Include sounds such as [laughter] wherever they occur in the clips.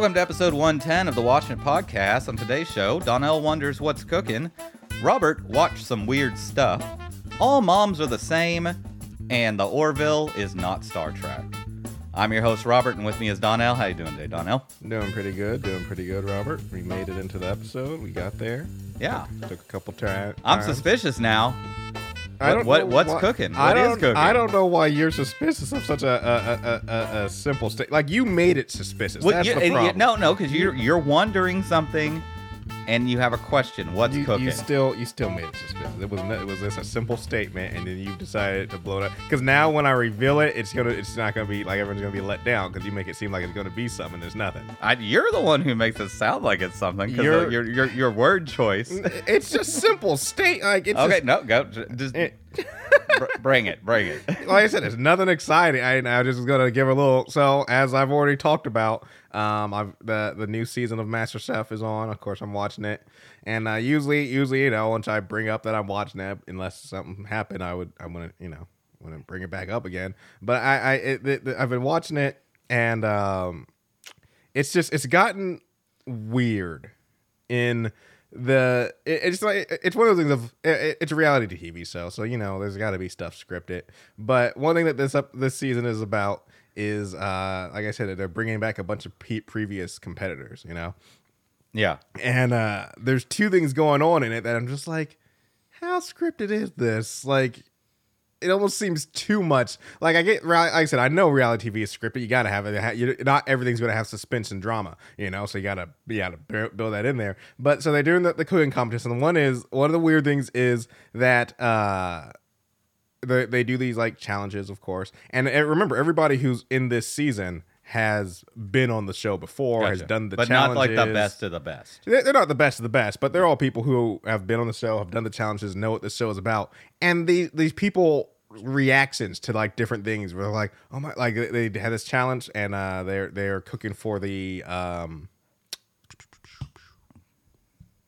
Welcome to episode 110 of the Watching Podcast. On today's show, Donnell wonders what's cooking, Robert watched some weird stuff, all moms are the same, and the Orville is not Star Trek. I'm your host, Robert, and with me is Donnell. How you doing today, Donnell? Doing pretty good. Doing pretty good, Robert. We made it into the episode. We got there. Yeah. Took a couple times. I'm suspicious now. What- what- what's cooking? I don't, cooking? I don't know why you're suspicious of such a a, a, a, a simple state. Like you made it suspicious. Well, That's you- the you- problem. no, no, because you're you're wondering something, and you have a question. What's You, cooking? you still you still made it suspicious. It was it was just a simple statement, and then you decided to blow it up. Because now when I reveal it, it's gonna it's not gonna be like everyone's gonna be let down because you make it seem like it's gonna be something. There's nothing. I, you're the one who makes it sound like it's something because your, your your word choice. [laughs] It's just simple state. Like it's Okay, just, no, go. [laughs] Just it- br- bring it, bring it. like I said, it's nothing exciting. I, I just gonna give a little. So as I've already talked about, um, I've the the new season of Master Chef is on. Of course, I'm watching it, and uh, usually, usually, you know, once I bring up that I'm watching it, unless something happened, I would, I'm gonna, you know, to bring it back up again. But I, I, it, it, I've been watching it, and um, it's just, it's gotten weird in the it- it's like it's one of those things of it- it's reality TV show so you know there's got to be stuff scripted but one thing that this up this season is about is uh like I said they're bringing back a bunch of previous competitors you know Yeah, and uh there's two things going on in it that I'm just like how scripted is this like it almost seems too much. Like I get, like I said, I know reality TV is scripted. You gotta have it. Ha- you, not everything's gonna have suspense and drama, you know. So you gotta, you gotta build that in there. But so they're doing the, the cooking competition. And one is one of the weird things is that uh, they they do these like challenges, of course. And uh, remember, everybody who's in this season has been on the show before, has done the challenges but challenges. not like the best of the best. They're they're not the best of the best, but they're all people who have been on the show, have done the challenges, know what the show is about, and these these people reactions to like different things where they're like, oh my, like they they had this challenge and uh, they're they're cooking for the um.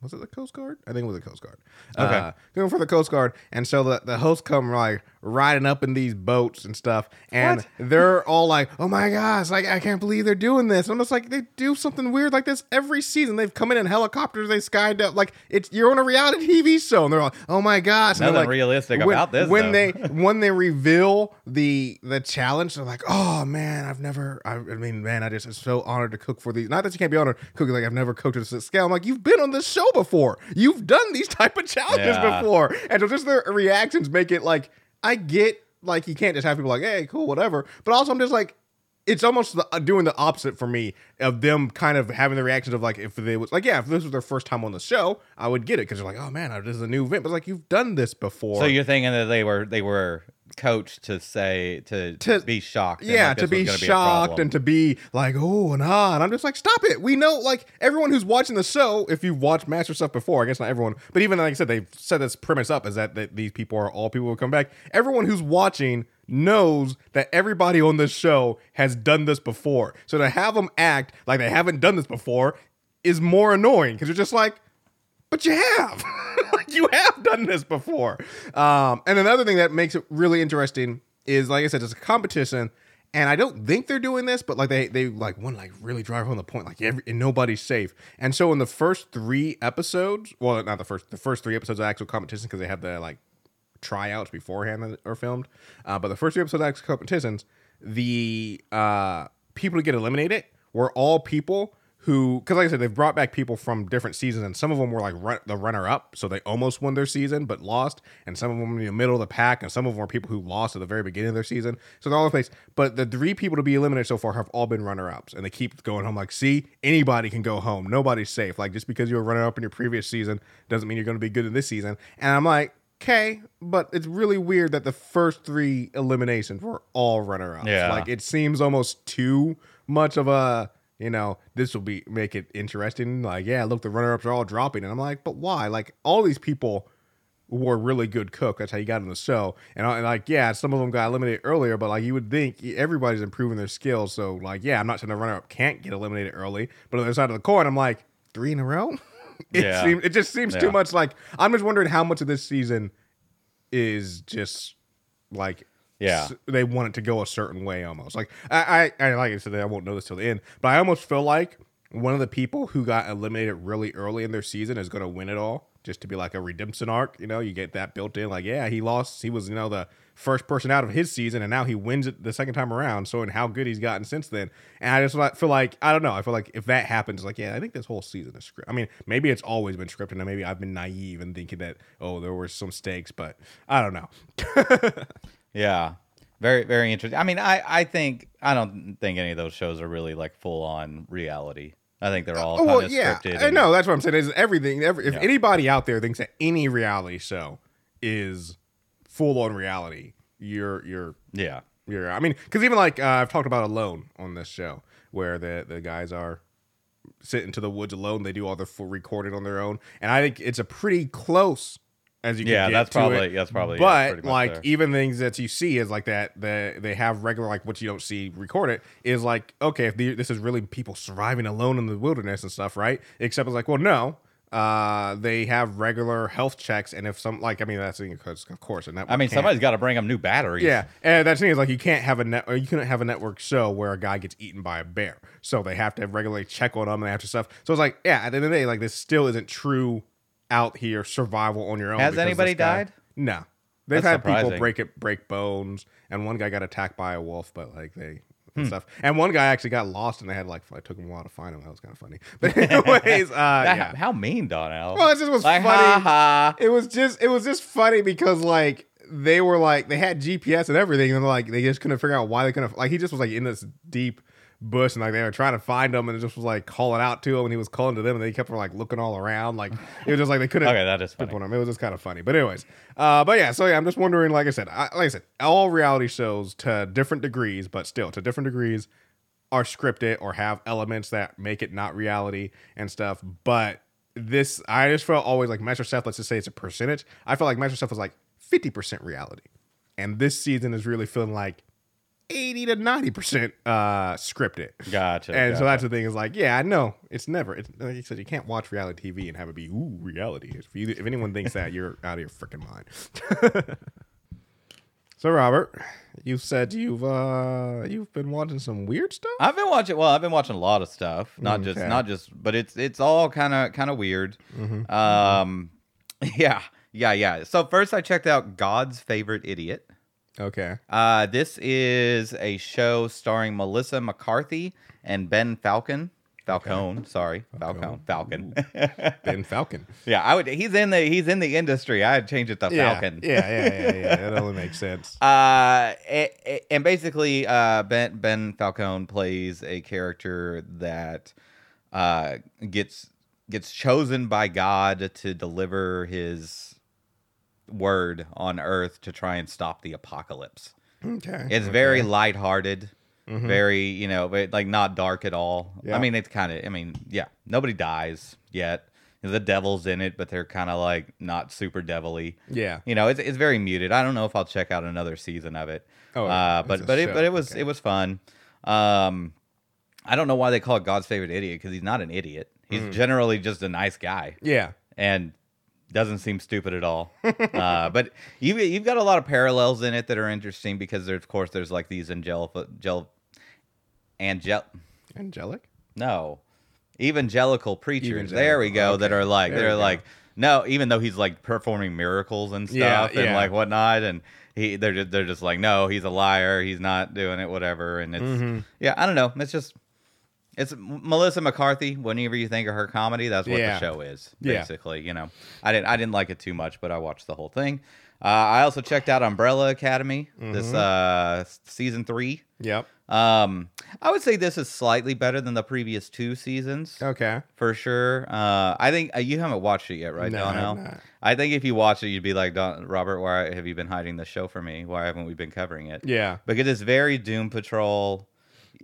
Was it the Coast Guard? I think it was the Coast Guard. Okay. Uh, going for the Coast Guard, and so the, the hosts come like riding up in these boats and stuff, and What? [laughs] they're all like, "Oh my gosh! Like I can't believe they're doing this." I'm just like, they do something weird like this every season. They've come in in helicopters, they skydive, like it's you're on a reality TV show, and they're like, "Oh my gosh!" And they're Nothing like, realistic when, about this, When though. they [laughs] when they reveal the the challenge, they're like, "Oh man, I've never. I, I mean, man, I just am so honored to cook for these. Not that you can't be honored cooking, like I've never cooked at this scale. I'm like, you've been on this show before. You've done these type of challenges Yeah. before, and so just their reactions make it like I get like you can't just have people like, hey, cool, whatever. But also, I'm just like. It's almost the, uh, doing the opposite for me of them kind of having the reactions of like if they was like yeah if this was their first time on the show I would get it because they're like oh man this is a new event but like you've done this before So you're thinking that they were they were coached to say to, To- be shocked. yeah like to be was gonna a shocked problem. and to be like oh and ah and i'm just like stop it we know like everyone who's watching the show if you've watched master stuff before i guess not everyone but even like i said they've set this premise up is that, that these people are all people who come back everyone who's watching knows that everybody on this show has done this before so to have them act like they haven't done this before is more annoying because you're just like but you have. [laughs] Like you have done this before. Um and another thing that makes it really interesting is like i said it's a competition and i don't think they're doing this but like they they like to like really drive home the point like every, and nobody's safe. And so in the first three episodes well not the first the first three episodes of actual competition because they have the like tryouts beforehand that are filmed uh, but the first three episodes of actual competitions the uh people to get eliminated were all people who because like i said they've brought back people from different seasons and some of them were like run, the runner up so they almost won their season but lost and some of them in the middle of the pack and some of them were people who lost at the very beginning of their season. So they're all over the place. But the three people to be eliminated so far have all been runner ups and they keep going home. Like see anybody can go home. Nobody's safe. Like just because you were runner up in your previous season doesn't mean you're going to be good in this season. And i'm like okay but it's really weird that the first three eliminations were all runner ups Yeah. like it seems almost too much of a you know this will be make it interesting. Like yeah look the runner-ups are all dropping. And i'm like but why? Like all these people were really good cook. That's how you got in the show and, I, and like yeah some of them got eliminated earlier but like you would think everybody's improving their skills. So like yeah i'm not saying the runner-up can't get eliminated early but on the other side of the coin i'm like three in a row? [laughs] It Yeah. seems it just seems Yeah. too much. Like i'm just wondering how much of this season is just like Yeah. they want it to go a certain way almost like I, I I like I said I won't know this till the end but I almost feel like one of the people who got eliminated really early in their season is going to win it all, just to be like a redemption arc. You know, you get that built in. Like, yeah, he lost. He was you know the first person out of his season, and now he wins it the second time around. So, and how good he's gotten since then. And I just feel like I don't know. I feel like if that happens, like, yeah, I think this whole season is scripted. I mean, maybe it's always been scripted, and maybe I've been naive and thinking that oh, there were some stakes, but I don't know. [laughs] Yeah. Very, very interesting. I mean, I, I think I don't think any of those shows are really like full on reality. I think they're all Oh, kind well, of yeah, scripted. I know that's what I'm saying. Is everything? Every, if Yeah. anybody out there thinks that any reality show is full on reality, you're you're Yeah. you're. I mean, because even like uh, I've talked about Alone on this show, where the the guys are sitting to the woods alone. They do all the full recording on their own, and I think it's a pretty close as you can Yeah, that's to probably it. that's probably yeah, But much like there. even things that you see is like that the they have regular like what you don't see recorded is like okay if the, this is really people surviving alone in the wilderness and stuff right except it's like well no uh they have regular health checks and if some like I mean that's because of course a network I mean, can't- somebody's got to bring them new batteries. yeah, and that's the thing is like you can't have a net or you couldn't have a network show where a guy gets eaten by a bear. So they have to regularly check on them and after stuff. So it's like, yeah, at the end of the day, like this still isn't true out here survival on your own. Has anybody guy- died? No. They've That's had people break it break bones and one guy got attacked by a wolf, but like they Hmm. and stuff. And one guy actually got lost and they had like it took him a while to find him. That was kind of funny. [laughs] But anyways, uh [laughs] That- yeah. How mean, Donnell? Well, it just was like, funny. ha ha. It was just it was just funny because like they were like they had GPS and everything and like they just couldn't figure out why they couldn't like he just was like in this deep bush and like they were trying to find him and it just was like calling out to him and he was calling to them and they kept like looking all around like it was just like they couldn't Okay, that is funny. him. It was just kind of funny. But anyways, uh, but yeah, so yeah, I'm just wondering. Like I said, I, like I said, all reality shows to different degrees, but still to different degrees are scripted or have elements that make it not reality and stuff. But this, I just felt always like Master Chef. Let's just say it's a percentage. I felt like Master Chef was like 50 percent reality, and this season is really feeling like 80 to 90 percent uh scripted. Gotcha. And so that's the thing is like, yeah, I know it's never. It's, like you said, you can't watch reality TV and have it be ooh reality. If you, if anyone thinks that, you're out of your freaking mind. [laughs] so Robert, you said you've uh you've been watching some weird stuff. I've been watching. Well, I've been watching a lot of stuff. Not just, not just, but it's it's all kind of kind of weird. Mm-hmm. Um, [laughs] yeah, yeah, yeah. So first, I checked out God's Favorite Idiot. Okay. Uh, this is a show starring Melissa McCarthy and Ben Falcon. Falcone, sorry, Falcon, Falcon. Ben Falcon. [laughs] yeah, I would. He's in the he's in the industry. I'd change it to Yeah, Falcon. Yeah, yeah, yeah, yeah. [laughs] That only makes sense. Uh, a- a- and basically, uh, Ben Ben Falcone plays a character that uh gets gets chosen by God to deliver His word on Earth to try and stop the apocalypse. Okay. It's very lighthearted, very you know, but, like not dark at all. Yeah. I mean, it's kind of. I mean, yeah, nobody dies yet. The devil's in it, but they're kind of like not super devilly. Yeah. You know, it's it's very muted. I don't know if I'll check out another season of it. Oh, uh, but but it but it was Okay. it was fun. Um, I don't know why they call it God's favorite idiot because he's not an idiot. He's Mm. generally just a nice guy Yeah. and doesn't seem stupid at all. [laughs] uh, but you you've got a lot of parallels in it that are interesting because there's of course there's like these angel angel angel Angelic. no evangelical preachers. Evangelical, There we go. That are like There they're we go. like no, even though he's like performing miracles and stuff Yeah, and yeah. like whatnot, and he they're just, they're just like no, he's a liar. He's not doing it. Whatever. And it's Mm-hmm. yeah, I don't know. It's just it's Melissa McCarthy. Whenever you think of her comedy, that's what Yeah. the show is. Yeah. Basically, you know, I didn't I didn't like it too much, but I watched the whole thing. Uh, I also checked out Umbrella Academy this Mm-hmm. uh, season three. Yep. Um, I would say this is slightly better than the previous two seasons Okay. for sure. Uh, I think uh, you haven't watched it yet, right, No, I Donnell? I think if you watch it, you'd be like, Don, Robert, why have you been hiding the show from me? Why haven't we been covering it? Yeah. Because it's very Doom Patrol.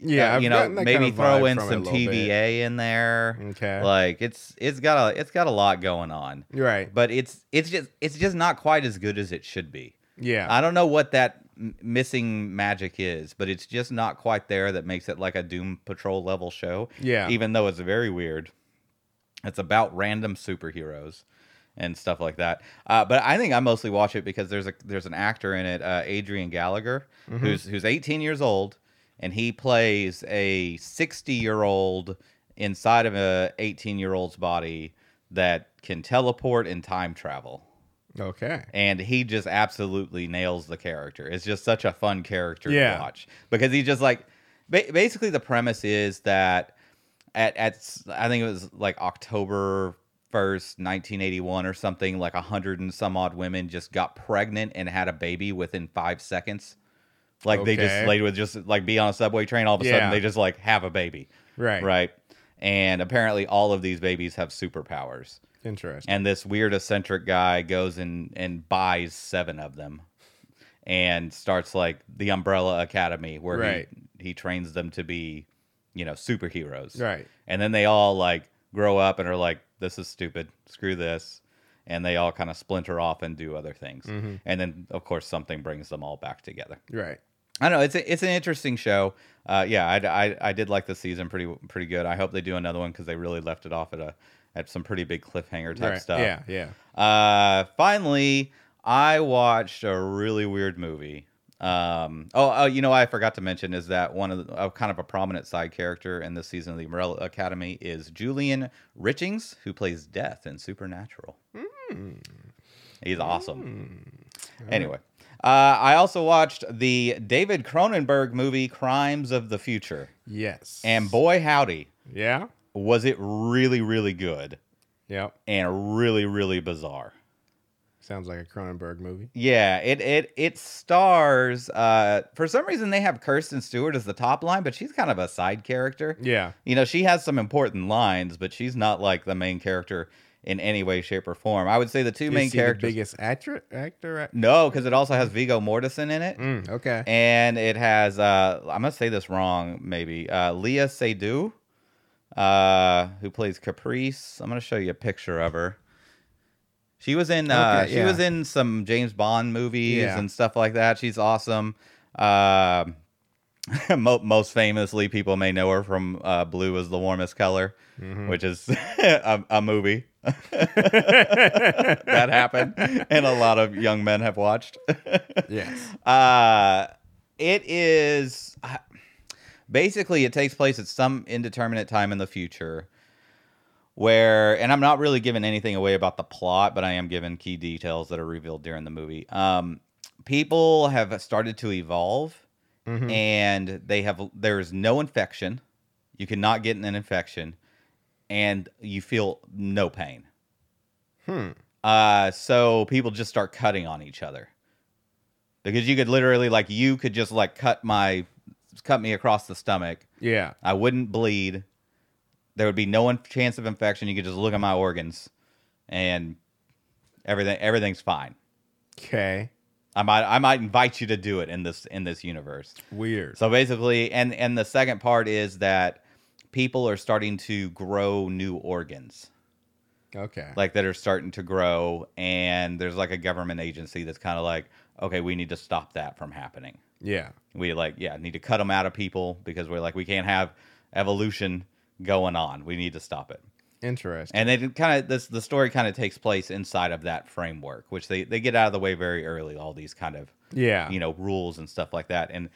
Yeah. Uh, you know, maybe kind of throw in from it a some little bit. TVA in there. Okay. Like it's it's got a it's got a lot going on, right. but it's it's just it's just not quite as good as it should be. Yeah. I don't know what that m- missing magic is, but it's just not quite there that makes it like a Doom Patrol level show. Yeah. Even though it's very weird. It's about random superheroes and stuff like that. Uh, but I think I mostly watch it because there's a there's an actor in it, uh, Adrian Gallagher, who's who's 18 years old, and he plays a 60 year old inside of a 18 year old's body that can teleport and time travel. Okay. And he just absolutely nails the character. It's just such a fun character Yeah. to watch because he just like ba- basically the premise is that at at I think it was like October 1st, 1981 or something, like a hundred and some odd women just got pregnant and had a baby within five seconds. Like they just Okay. they would just like be on a subway train, all of a sudden they just like have a baby. Right. Right. And apparently all of these babies have superpowers. Interesting. And this weird eccentric guy goes and, and buys seven of them and starts like the Umbrella Academy where Right. he, he trains them to be, you know, superheroes. Right. And then they all like grow up and are like, this is stupid. Screw this. And they all kind of splinter off and do other things. Mm-hmm. And then, of course, something brings them all back together. Right. I don't know. It's a, it's an interesting show. Uh, yeah, I, I, I did like the season pretty pretty good. I hope they do another one because they really left it off at a at some pretty big cliffhanger type Right. stuff. Yeah. Yeah. Uh, finally, I watched a really weird movie. Um, oh, oh, you know, what I forgot to mention is that one of the, uh, kind of a prominent side character in this season of the Umbrella Academy is Julian Richings, who plays Death in Supernatural. He's awesome. Anyway, uh, I also watched the David Cronenberg movie Crimes of the Future, Yes. and boy howdy, yeah. was it really, really good Yeah. and really, really bizarre. Sounds like a Cronenberg movie. Yeah, it it it stars. Uh, for some reason, they have Kristen Stewart as the top line, but she's kind of a side character. Yeah. You know, she has some important lines, but she's not like the main character in any way, shape, or form. I would say the two main Is he the characters. biggest actor. Actor. No, because it also has Viggo Mortensen in it, Mm, okay. and it has. Uh, I'm gonna say this wrong, maybe. Uh, Leah Seydoux, uh, who plays Caprice. I'm gonna show you a picture of her. She was in. Uh, Okay, she yeah. was in some James Bond movies Yeah. and stuff like that. She's awesome. Um [laughs] mo- most famously, people may know her from uh, "Blue is the Warmest Color," Mm-hmm. which is [laughs] a, a movie [laughs] that happened, and a lot of young men have watched. yes. [laughs] Uh, it is basically it takes place at some indeterminate time in the future where and I'm not really giving anything away about the plot, but I am giving key details that are revealed during the movie. Um, people have started to evolve Mhm. and they have there's no infection. You cannot get an infection and you feel no pain. Hmm. Uh, so people just start cutting on each other because you could literally like you could just like cut my cut me across the stomach. Yeah. I wouldn't bleed. There would be no chance of infection. You could just look at my organs, and everything everything's fine. Okay. I might I might invite you to do it in this in this universe. Weird. So basically, and and the second part is that people are starting to grow new organs. okay. like that are starting to grow and there's like a government agency that's kind of like okay we need to stop that from happening yeah. we like yeah need to cut them out of people because we're like we can't have evolution going on we need to stop it Interesting. and they kind of this the story kind of takes place inside of that framework which they they get out of the way very early all these kind of yeah. you know rules and stuff like that and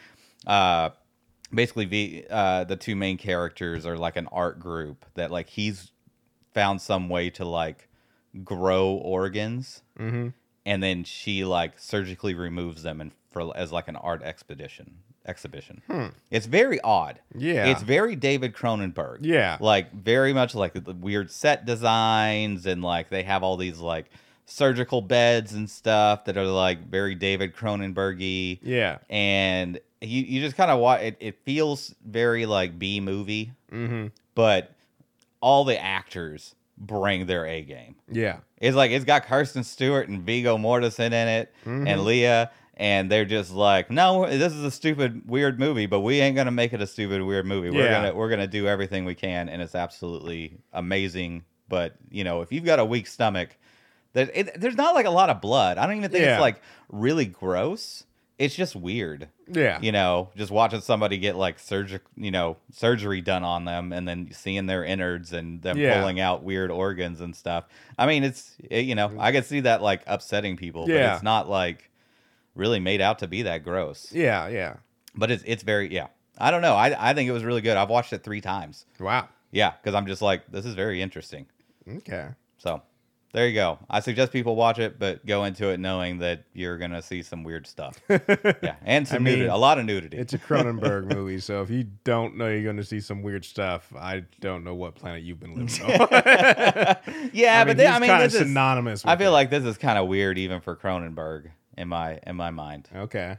uh basically the uh the two main characters are like an art group that like he's found some way to like grow organs Mm-hmm. and then she like surgically removes them and for as like an art expedition exhibition it's very odd Hmm. Yeah. it's very david cronenberg Yeah. like very much like the weird set designs and like they have all these like surgical beds and stuff that are like very david cronenbergy Yeah. and you, you just kind of watch it, it feels very like b movie Mm-hmm. but all the actors bring their a game Yeah. it's like it's got Kristen Stewart and Viggo Mortensen in it Mhm. and Leah, and they're just like, no, this is a stupid weird movie, but we ain't gonna make it a stupid weird movie. We're gonna we're gonna do everything we can, and it's absolutely amazing. But you know, if you've got a weak stomach, that it, there's not like a lot of blood. I don't even think Yeah. it's like really gross. It's just weird Yeah. you know, just watching somebody get like surgery, you know, surgery done on them, and then seeing their innards and them Yeah. pulling out weird organs and stuff. I mean, it's it, you know, I could see that like upsetting people, but Yeah. it's not like really made out to be that gross. Yeah. Yeah. But it's it's very yeah. I don't know. I I think it was really good. I've watched it three times. Wow. yeah, because I'm just like, this is very interesting. Okay. So there you go. I suggest people watch it, but go into it knowing that you're gonna see some weird stuff. [laughs] yeah, and some I mean, nudity, a lot of nudity. It's a Cronenberg [laughs] movie, so if you don't know you're going to see some weird stuff, I don't know what planet you've been living on. [laughs] yeah, I but mean, I mean, this is, synonymous. I feel it. like this is kind of weird even for Cronenberg in my in my mind. okay.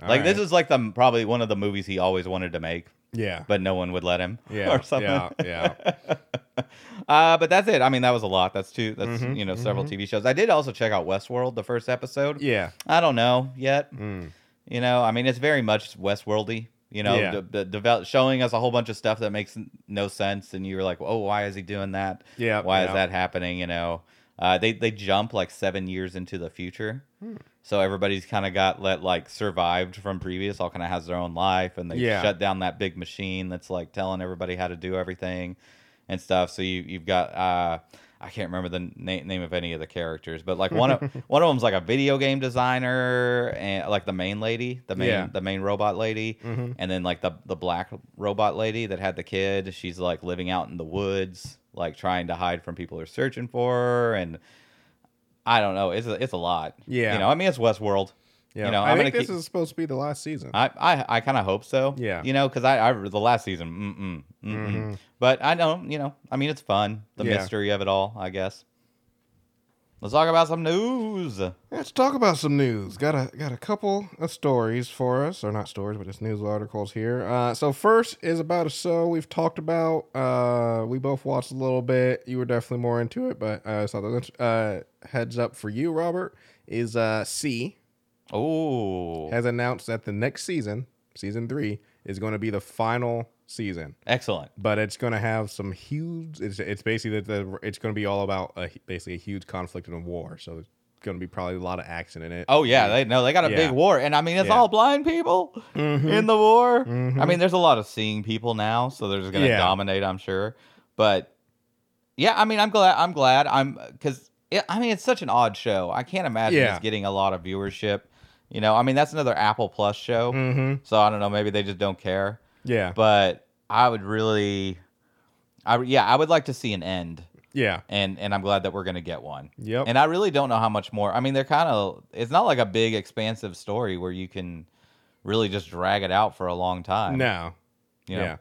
All like this is like the probably one of the movies he always wanted to make, yeah, but no one would let him. [laughs] yeah, or something. yeah, yeah. [laughs] Uh, but that's it. I mean, that was a lot. That's two. That's Mhm, you know several TV shows. I did also check out Westworld, the first episode. Yeah. I don't know yet. Mm. You know, I mean, it's very much Westworldy. You know, Yeah. de- de- develop, showing us a whole bunch of stuff that makes no sense, and you're like, oh, why is he doing that? Yeah. Why yeah. is that happening? You know, uh, they they jump like seven years into the future, Hmm. So everybody's kind of got let like survived from previous, all kind of has their own life, and they Yeah. shut down that big machine that's like telling everybody how to do everything and stuff. So you you've got uh, I can't remember the na- name of any of the characters, but like one of [laughs] one of them's like a video game designer and like the main lady, the main Yeah. the main robot lady, Mhm. and then like the the black robot lady that had the kid. She's like living out in the woods, like trying to hide from people who are searching for her, and I don't know. It's a, it's a lot. Yeah. you know. I mean, it's Westworld. Yeah. You know, I I'm think this keep- is supposed to be the last season. I I, I kind of hope so. Yeah. You know, because I, I the last season, mm mm, mm Mhm. but I don't. You know, I mean, it's fun. The Yeah. mystery of it all, I guess. Let's talk about some news. Let's talk about some news. Got a got a couple of stories for us, or not stories, but just news articles here. Uh, so first is about a show we've talked about. Uh, we both watched a little bit. You were definitely more into it, but uh, so the uh, heads up for you, Robert, is uh, See Oh, has announced that the next season, season three, is going to be the final season. excellent. But it's going to have some huge. It's it's basically the, the it's going to be all about a, basically a huge conflict and a war. So it's going to be probably a lot of action in it. Oh yeah, they no, they got a Yeah. big war, and I mean, it's Yeah. all blind people Mhm. in the war. Mhm. I mean, there's a lot of seeing people now, so they're just gonna Yeah. dominate, I'm sure. But yeah, I mean, I'm glad. I'm glad. I'm because I mean, it's such an odd show. I can't imagine it's getting a lot of viewership. You know, I mean, that's another Apple Plus show, Mm-hmm. so I don't know. Maybe they just don't care. Yeah. But I would really, I yeah, I would like to see an end, Yeah. and and I'm glad that we're gonna get one. Yep. And I really don't know how much more. I mean, they're kind of. It's not like a big, expansive story where you can really just drag it out for a long time. no. you know? Yeah.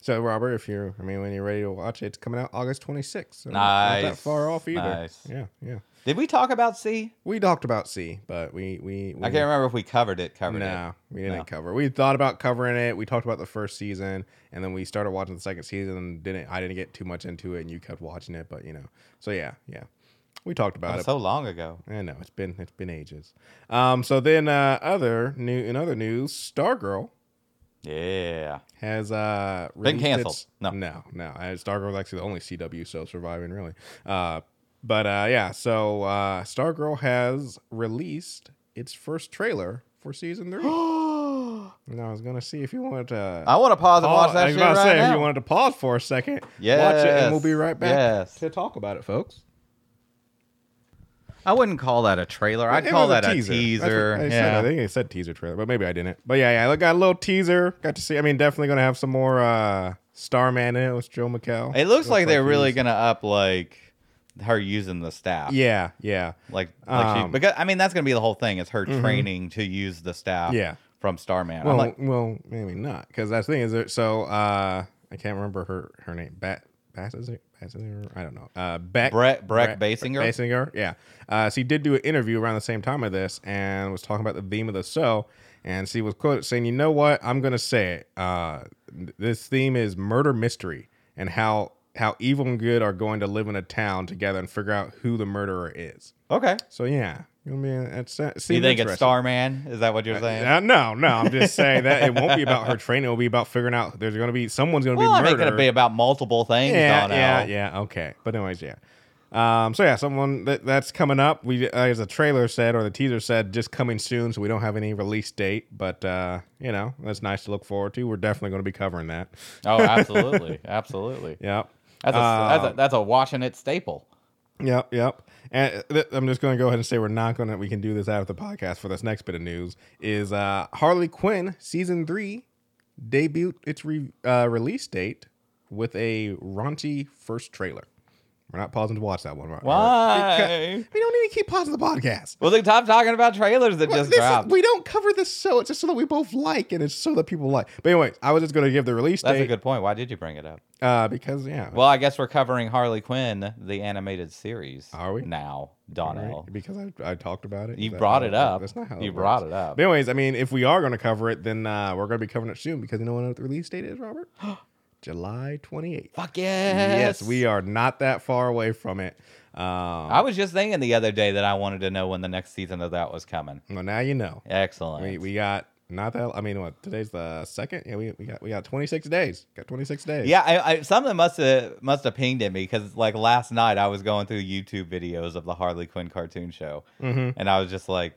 So Robert, if you're, I mean, when you're ready to watch it, it's coming out August 26th. So not that far off either. Nice. Yeah. Yeah. Did we talk about See? We talked about See, but we we, we I can't remember if we covered it. Covered it. no, it. we didn't No. cover. We thought about covering it. We talked about the first season, and then we started watching the second season. And didn't I didn't get too much into it, and you kept watching it. But you know, so yeah, yeah, we talked about it. so long ago. I know it's been it's been ages. Um, so then uh, other new in other news, Stargirl Yeah. has uh Been canceled. its- No. no, no. Uh, Stargirl is actually the only CW show surviving, really. Uh, but uh, yeah, so uh, Stargirl has released its first trailer for season three. [gasps] And I was gonna see if you wanted to. I want to pause and watch that I was shit about to right say if you wanted to pause for a second, watch it, and we'll be right back Yes. to talk about it, folks. I wouldn't call that a trailer. I'd It call that a teaser. what I, said. yeah. I think it said teaser trailer, but maybe I didn't. But yeah, yeah, I got a little teaser. Got to see. I mean, definitely gonna have some more uh Starman in it with Joel McHale. It looks like they're really gonna up like her using the staff. Yeah, yeah, Like, like she, Um, because I mean that's gonna be the whole thing. It's her training to use the staff. Yeah. From Starman. Well, I'm like, well, maybe not because that's the thing is there, so uh I can't remember her her name. Bat Bassinger? Bassinger? I don't know. Uh, Beck Brett- Brec Bassinger? Bassinger, yeah. Uh, so he did do an interview around the same time of this and was talking about the theme of the show. And she was quoted saying, "You know what? I'm gonna say it. Uh, this theme is murder mystery and how how evil and good are going to live in a town together and figure out who the murderer is. okay. So yeah, I mean, it's uh, you think it's Starman? Is that what you're saying? uh, no, no, I'm just saying that it won't be about her [laughs] training. It'll be about figuring out there's going to be someone's going to well, be I mean, murdered. could it be about multiple things? yeah, Don't know. yeah, yeah. Okay, but anyways, yeah. Um, so yeah, someone that, that's coming up. We uh, as the trailer said or the teaser said, just coming soon. So we don't have any release date, but uh, you know that's nice to look forward to. We're definitely going to be covering that. Oh, absolutely, [laughs] absolutely. Yep. That's a, that's a Um, that's a watching it staple. Yep, yep. And uh, th- I'm just going to go ahead and say we're not going to. We can do this after the podcast for this next bit of news. Is uh, Harley Quinn season three debut its re- uh, release date with a raunchy first trailer. We're not pausing to watch that one. right? Why? We don't need to keep pausing the podcast. Well, they stop talking about trailers that Well, just this is- dropped. we don't cover this show. It's just so that we both like, and it's so that people like. But anyway, I was just going to give the release That's a good point. Why did you bring it up? uh, because yeah, Well, I guess we're covering Harley Quinn, the animated series. Are we? now, Right? Donnell? because I, I talked about it. You brought it up. That's not how You it brought it up. But anyways, I mean, if we are going to cover it, then uh, we're going to be covering it soon because you know what the release date is, Robert? [gasps] [gasps] [gasps] July 28th. Fuck yes. Yes, we are not that far away from it. Um, I was just thinking the other day that I wanted to know when the next season of that was coming. well, now you know. Excellent. We, we got not that. I mean, what today's the second? Yeah, we, we got we got 26 days. Got 26 days. yeah, I, I, something must have must have pinged at me because like last night I was going through YouTube videos of the Harley Quinn cartoon show, Mhm. and I was just like,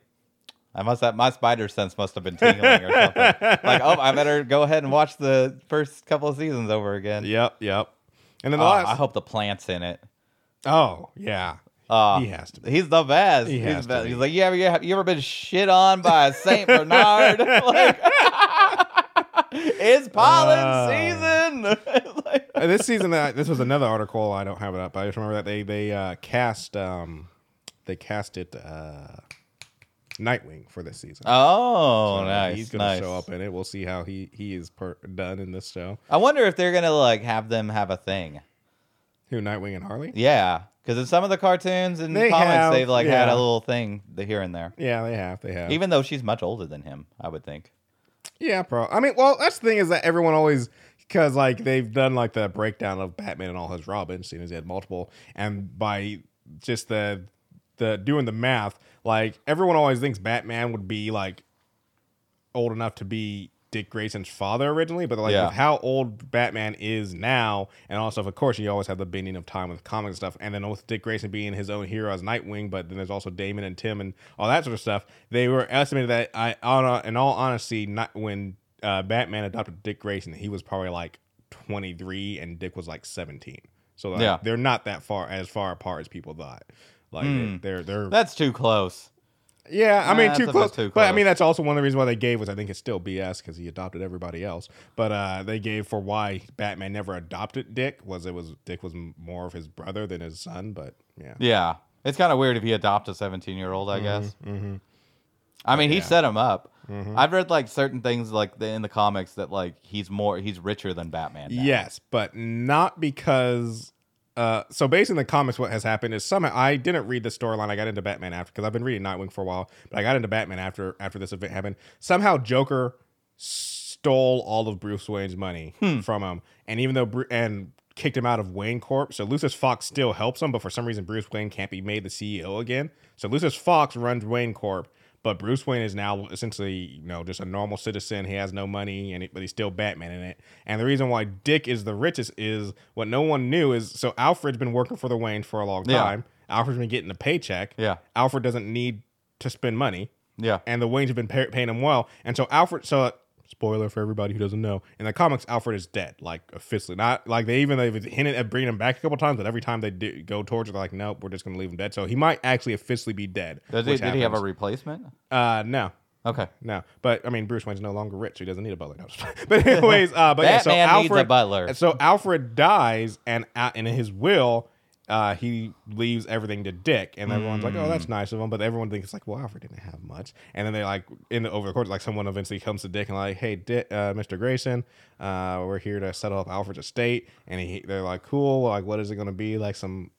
I must have my spider sense must have been tingling or something. like, oh, I better go ahead and watch the first couple of seasons over again. Yep. Yep. And then the Oh, last. I hope the plant's in it. oh yeah. Uh, He has to be. He's the best. He He's, has the to best. be. He's like, you ever, you ever- you ever been shit on by a Saint Bernard? [laughs] like, [laughs] it's pollen Uh. season. [laughs] Like- this season, uh, this was another article. I don't have it up. But I just remember that they they uh, cast um, they casted uh, Nightwing for this season. oh, So nice. He's gonna nice. show up in it. We'll see how he he is per- done in this show. I wonder if they're gonna like have them have a thing. Who Nightwing and Harley? Yeah, because in some of the cartoons and They comics, have, they've like had a little thing the here and there. Yeah, they have. They have. Even though she's much older than him, I would think. Yeah, bro. I mean, well, that's the thing is that everyone always because like they've done like the breakdown of Batman and all his Robins, seeing as he had multiple, and by just the the doing the math, like everyone always thinks Batman would be like old enough to be Dick Grayson's father originally, but like Yeah. how old Batman is now, and also of course you always have the bending of time with comics and stuff, and then with Dick Grayson being his own hero as Nightwing, but then there's also Damon and Tim and all that sort of stuff. They were estimated that I, on in all honesty, not when uh, Batman adopted Dick Grayson, he was probably like 23 and Dick was like 17. So like, Yeah. they're not that far as far apart as people thought. Like Hmm. they're they're That's too close. yeah, I mean Nah, too a bit close. But I mean that's also one of the reasons why they gave was I think it's still BS because he adopted everybody else. But uh, they gave for why Batman never adopted Dick was it was Dick was more of his brother than his son. But yeah, Yeah, it's kind of weird if he adopt a 17 year old. I guess. mm-hmm. I mean, he set him up. Mhm. I've read like certain things like the, in the comics that like he's more he's richer than Batman. now. yes, but not because. Uh, so based in the comics, what has happened is somehow I didn't read the storyline. I got into Batman after because I've been reading Nightwing for a while, but I got into Batman after after this event happened. Somehow, Joker stole all of Bruce Wayne's money from him, and even though and kicked him out of Wayne Corp. So Lucius Fox still helps him, but for some reason Bruce Wayne can't be made the CEO again. So Lucius Fox runs Wayne Corp, but Bruce Wayne is now essentially you know just a normal citizen. He has no money, and he, but he's still Batman in it. And the reason why Dick is the richest is what no one knew is so Alfred's been working for the Wayne for a long Yeah. time. Alfred's been getting a paycheck. Yeah. Alfred doesn't need to spend money Yeah. and the Waynes have been pay- paying him well. And so Alfred, so spoiler for everybody who doesn't know, in the comics, Alfred is dead, like officially. Not like they even they've hinted at bringing him back a couple times, but every time they do, go towards it, they're like, nope, we're just gonna leave him dead. So he might actually officially be dead. Does he, did he have a replacement? Uh, no. Okay. No, but I mean, Bruce Wayne's no longer rich, so he doesn't need a butler. No, [laughs] but anyways, uh, but yeah, so Batman needs a Alfred, butler. So Alfred dies, and uh, in his will, uh, he leaves everything to Dick, and everyone's like, "Oh, Mm. that's nice of him." But everyone thinks like, "Well, Alfred didn't have much." And then they like in the over the course, like someone eventually comes to Dick and like, "Hey, Dick, uh, Mr. Grayson, uh, we're here to settle up Alfred's estate," and he, they're like, "Cool, like what is it going to be? Like some."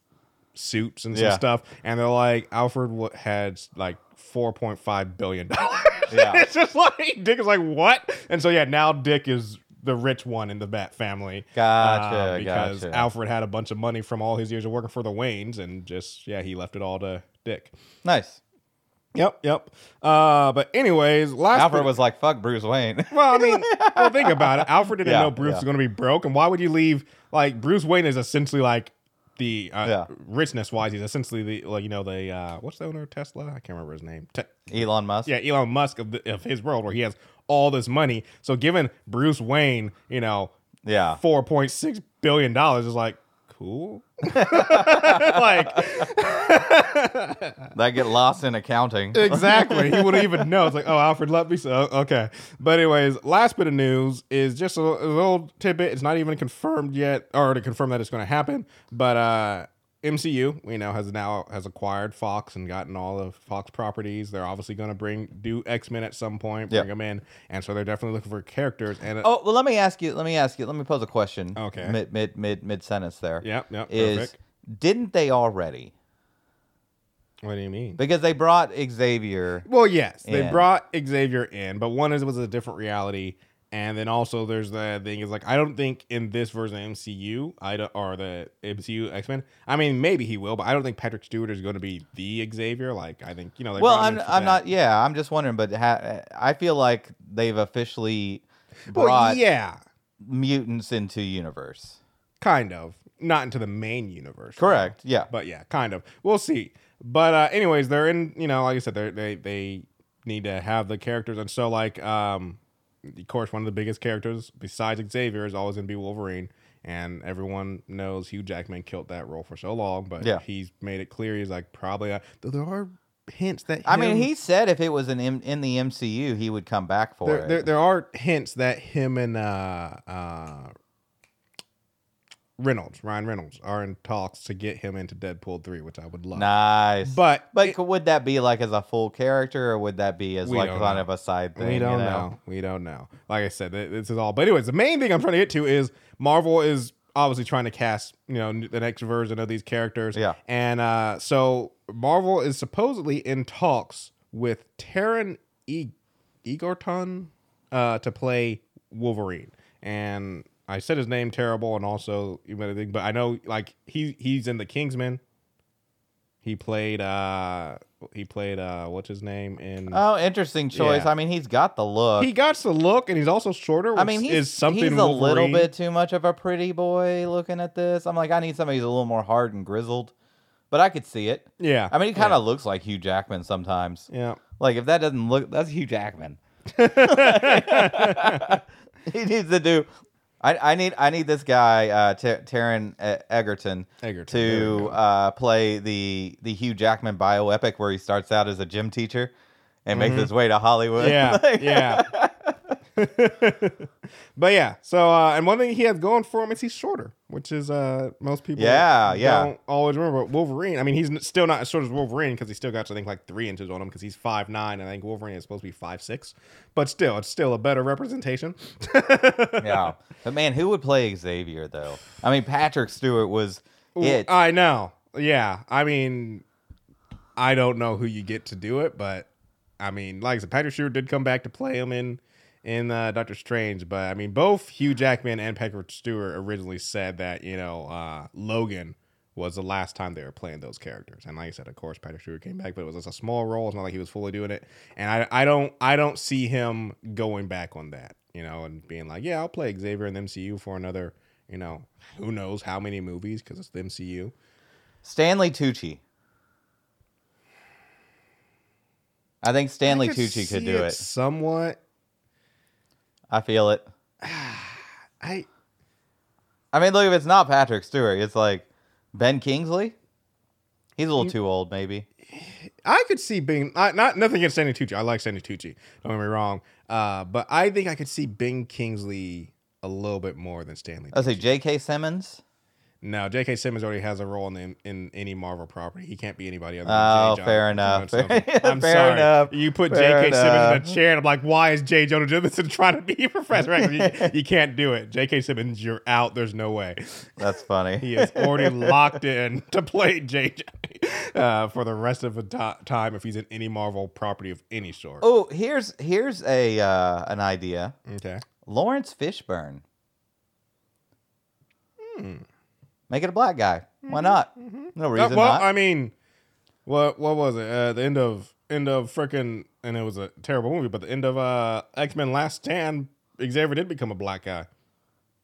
suits and some Yeah. stuff and they're like alfred had like 4.5 billion dollars Yeah. [laughs] it's just like Dick is like what? And so yeah, now Dick is the rich one in the Bat family. Gotcha, uh, because gotcha. Alfred had a bunch of money from all his years of working for the Waynes, and just yeah, he left it all to Dick. Nice. Yep, yep. Uh, but anyways, last Alfred bit- was like, "Fuck Bruce Wayne." [laughs] well, I mean, well, think about it. [laughs] Alfred didn't Yeah, know Bruce yeah. was going to be broke, and why would you leave? Like Bruce Wayne is essentially like the uh, Yeah. richness wise, he's essentially the like you know the uh, what's the owner of Tesla? I can't remember his name. Te- Elon Musk. yeah, Elon Musk of, the, of his world, where he has all this money. So giving Bruce Wayne, you know, Yeah. four point six billion dollars is like cool. [laughs] like That get lost in accounting. exactly. He wouldn't even [laughs] know. It's like, oh, Alfred Lutby. So okay. But anyways, last bit of news is just a, a little tidbit. It's not even confirmed yet, or to confirm that it's going to happen. But uh MCU, we know, has now has acquired Fox and gotten all of Fox properties. They're obviously going to bring do X Men at some point, bring Yep. them in, and so they're definitely looking for characters. And Oh well, let me ask you. Let me ask you. Let me pose a question. Okay. Mid mid mid mid sentence there. yep, yep, Is perfect. didn't they already? What do you mean? Because they brought Xavier. Well, yes, they brought Xavier in, but one is was a different reality, and then also there's the thing is like I don't think in this version of MCU, I don't, or the MCU X Men. I mean, maybe he will, but I don't think Patrick Stewart is going to be the Xavier. Like I think you know. Well, I'm I'm not. Yeah, I'm just wondering. But ha- I feel like they've officially Well, brought yeah, mutants into universe. kind of not into the main universe. Correct. Yeah. but yeah, kind of. We'll see. But uh, anyways, they're in. You know, like I said, they they they need to have the characters, and so like um, of course, one of the biggest characters besides Xavier is always gonna be Wolverine, and everyone knows Hugh Jackman killed that role for so long, but Yeah. he's made it clear he's like probably. Uh, though there are hints that I mean, he said if it was in M- in the MCU, he would come back for there, it. there, there are hints that him and uh, uh, Reynolds, Ryan Reynolds, are in talks to get him into Deadpool three, which I would love. nice. But but it- would that be like as a full character, or would that be as like kind know. of a side thing? We don't know? We don't know. Like I said, this is all. But anyways, the main thing I'm trying to get to is Marvel is obviously trying to cast you know the next version of these characters. Yeah. And uh, so Marvel is supposedly in talks with Taron e- Egerton uh, to play Wolverine. And I said his name terrible, and also you might think, but I know like he he's in the Kingsman. He played uh he played uh what's his name in Oh, interesting choice. Yeah. I mean, he's got the look. he got the look, and he's also shorter. Which I mean, he's, is something he's a little bit too much of a pretty boy looking at this. I'm like, I need somebody who's a little more hard and grizzled, but I could see it. Yeah, I mean, he kind of looks like Hugh Jackman sometimes. yeah. Like, if that doesn't look, that's Hugh Jackman. [laughs] [laughs] he needs to do. I, I need I need this guy uh, Ter- Taron E- Egerton, Egerton, to uh, play the the Hugh Jackman bioepic where he starts out as a gym teacher and makes his way to Hollywood. Mm-hmm. Yeah, [laughs] yeah. [laughs] but yeah, so uh, and one thing he has going for him is he's shorter, which is uh most people Yeah, yeah. don't always remember. Wolverine, I mean, he's still not as short as Wolverine because he still got I think like three inches on him because he's five nine, and I think Wolverine is supposed to be five six. But still, it's still a better representation. [laughs] yeah. But man, who would play Xavier though? I mean, Patrick Stewart was it. I know. Yeah, I mean, I don't know who you get to do it, but I mean, like I said, Patrick Stewart did come back to play him in in uh, Doctor Strange, but I mean, both Hugh Jackman and Patrick Stewart originally said that you know uh, Logan was the last time they were playing those characters, and like I said, of course, Patrick Stewart came back, but it was just a small role. It's not like he was fully doing it, and I I don't I don't see him going back on that, you know, and being like, yeah, I'll play Xavier in the MCU for another. You know, who knows how many movies because it's the MCU. Stanley Tucci. I think Stanley I Tucci could do it. Somewhat. I feel it. [sighs] I I mean, look, if it's not Patrick Stewart, it's like Ben Kingsley. He's a little too old, maybe. I could see being not, not nothing against Stanley Tucci. I like Stanley Tucci. Don't get me wrong. Uh, but I think I could see Ben Kingsley a little bit more than Stanley. Let's say J.K. Simmons. No, J.K. Simmons already has a role in the, in any Marvel property. He can't be anybody other Oh, than J. fair Jonah enough. Jameson. [laughs] Fair- I'm fair sorry. enough. You put Fair J.K. Simmons in enough. a chair, and I'm like, why is J. Jonah Jameson [laughs] trying to be Professor X? You, [laughs] you can't do it. J.K. Simmons, you're out. There's no way. That's funny. He is already locked in to play JJ uh, for the rest of the ti- time if he's in any Marvel property of any sort. Oh, here's here's a uh, an idea. Okay. Laurence Fishburne. Make it a black guy. Why not? No Uh, reason well, not. I mean, what what was it? Uh, the end of end of freaking, and it was a terrible movie, but the end of uh, X Men Last Stand, Xavier did become a black guy.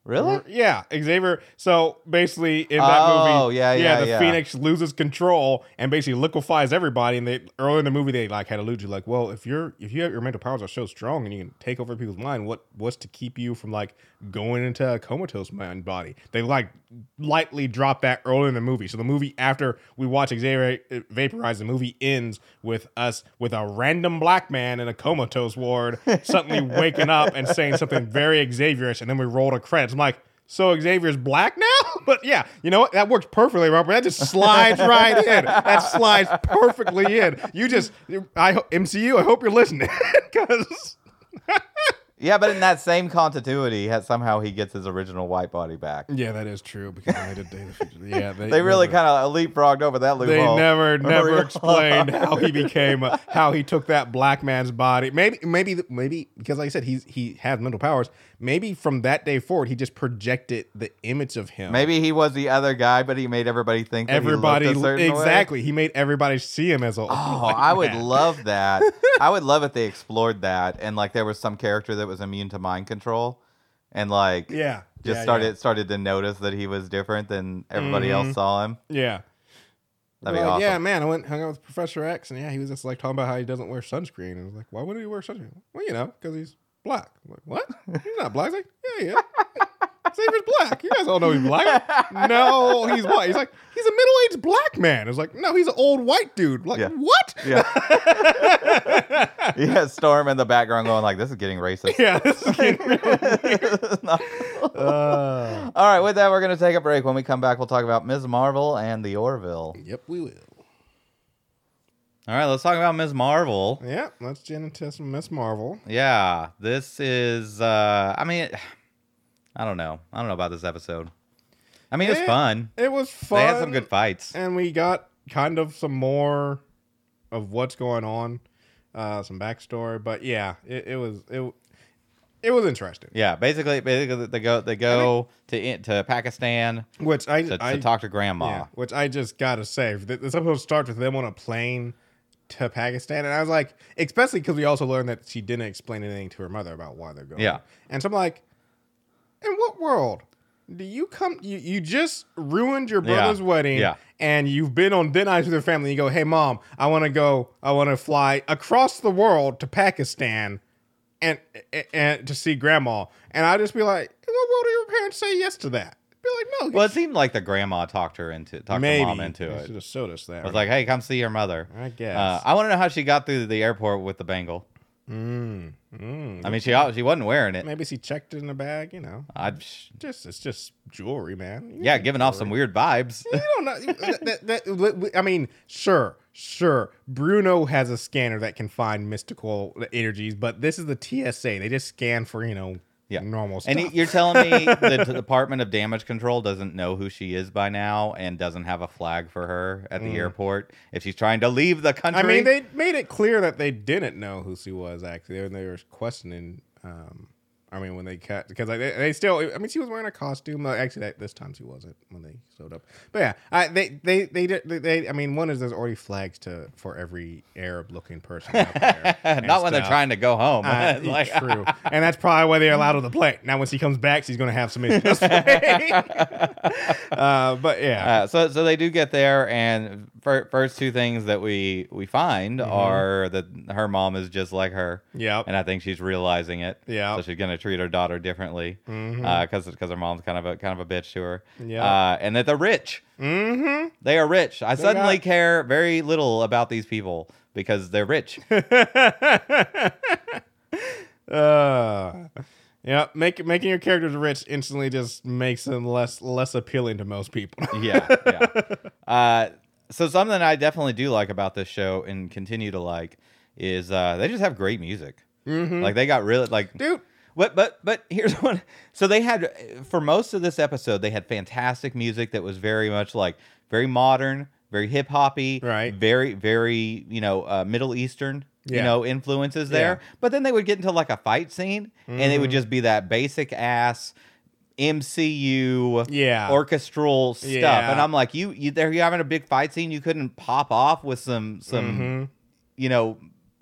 Really? Mm-hmm. Yeah, Xavier. So basically, in that Oh, movie, yeah, yeah, yeah the yeah. Phoenix loses control and basically liquefies everybody. And they early in the movie, they like had alluded to like, well, if you're if you have your mental powers are so strong and you can take over people's mind, what what's to keep you from like going into a comatose mind body? They like lightly drop that early in the movie. So the movie after we watch Xavier vaporize, the movie ends with us with a random black man in a comatose ward suddenly [laughs] waking up and saying something very Xavierish, and then we roll to credits. I'm like. So Xavier's black now? [laughs] But yeah, you know what? That works perfectly, Robert. That just slides [laughs] right in. That slides perfectly in. You just, I MCU. I hope you're listening [laughs] because Yeah, but in that same continuity, somehow he gets his original white body back. yeah, that is true. Because they did Day of the Future. Yeah, they, They really kind of leapfrogged over that They never, never explained how he became, uh, how he took that black man's body. Maybe, maybe, maybe because, like I said, he's he has mental powers. Maybe from that day forward, he just projected the image of him. Maybe he was the other guy, but he made everybody think that everybody he certain way. exactly. He made everybody see him as a. Oh, [laughs] I would love that. [laughs] I would love if they explored that and like there was some character that was immune to mind control and like Yeah, just yeah, started started to notice that he was different than everybody Mhm. else saw him. Yeah. That'd be Like, awesome. Yeah, man. I went hung out with Professor X, and yeah, he was just like talking about how he doesn't wear sunscreen. And I was like, why wouldn't he wear sunscreen? Well, you know, because he's black. I'm like, what? He's not black. He's like, yeah, yeah. Xavier's black. You guys all know he's black. No, he's white. He's like, he's a middle-aged black man. It's like, no, he's an old white dude. Like, Yeah. what? Yeah. yeah, Storm in the background going like, "This is getting racist." Yeah, this is getting [laughs] real No. Uh, All right, with that, we're gonna take a break. When we come back, we'll talk about Ms. Marvel and the Orville. yep, we will. All right, let's talk about Ms. Marvel. Yeah, let's get into some Miss Marvel. Yeah, this is. uh I mean, [sighs] I don't know. I don't know about this episode. I mean, it's Yeah, fun. It was fun. They had some good fights. and we got kind of some more of what's going on, uh, some backstory. But yeah, it, it was it it was interesting. Yeah, basically, basically they go they go to to Pakistan Which I to, to talk to grandma. yeah, which I just gotta say, this episode starts with them on a plane to Pakistan, and I was like, especially because we also learned that she didn't explain anything to her mother about why they're going. Yeah. and so I'm like, in what world? Do you come? You, you just ruined your Yeah. brother's wedding, Yeah. and you've been on thin ice with your family. You go, hey mom, I want to go. I want to fly across the world to Pakistan, and, and and to see grandma. And I just be like, in what world do your parents say yes to that? Be like, no. Well, it seemed like the grandma talked her into talked maybe the mom into They it. Should have showed us that. I was like, "Hey, come see your mother." I guess. Uh, I want to know how she got through the airport with the bangle. Mm, mm. I mean, she she wasn't wearing it. maybe she checked it in the bag. You know, I just it's just jewelry, man. You yeah, giving off some weird vibes. You don't know. that, that, that- I mean, sure, sure. Bruno has a scanner that can find mystical energies, but this is the TSA. They just scan for you know Yeah. normal stuff. And you're telling me [laughs] the Department of Damage Control doesn't know who she is by now and doesn't have a flag for her at the airport if she's trying to leave the country? Mm. I mean, they made it clear that they didn't know who she was actually, and they were questioning. Um, I mean, when they cut because like, they, they still. I mean, she was wearing a costume. Uh, Actually, that, this time she wasn't when they showed up. But yeah, I, they, they they they, they. I mean, one is there's already flags to for every Arab looking person out there. [laughs] not when they're trying to go home. Uh, [laughs] Like- true, and that's probably why they're allowed on the plane. Now, when she comes back, she's going to have some issues. [laughs] uh, but yeah, Uh, so so they do get there, and first two things that we we find Mm-hmm. are that her mom is just like her, yep, and I think she's realizing it. Yeah. So she's gonna treat her daughter differently, because because her mom's kind of a kind of a bitch to her. Yeah. Uh, and that they're rich. mm-hmm. They are rich. I suddenly got- care very little about these people because they're rich. [laughs] uh, yeah, make, making your characters rich instantly just makes them less less appealing to most people. yeah, yeah. [laughs] Uh, so something I definitely do like about this show and continue to like is uh, they just have great music. Like they got really like Dude, But but but here's [laughs] one. So they had for most of this episode, they had fantastic music that was very much like very modern, very hip hoppy, Right. Very very you know uh, Middle Eastern. You Yeah. know influences there, Yeah. Mm-hmm. but then they would get into like a fight scene, and it would just be that basic ass MCU Yeah. orchestral stuff, Yeah. and I'm like, you you there you having a big fight scene, you couldn't pop off with some some Mhm. you know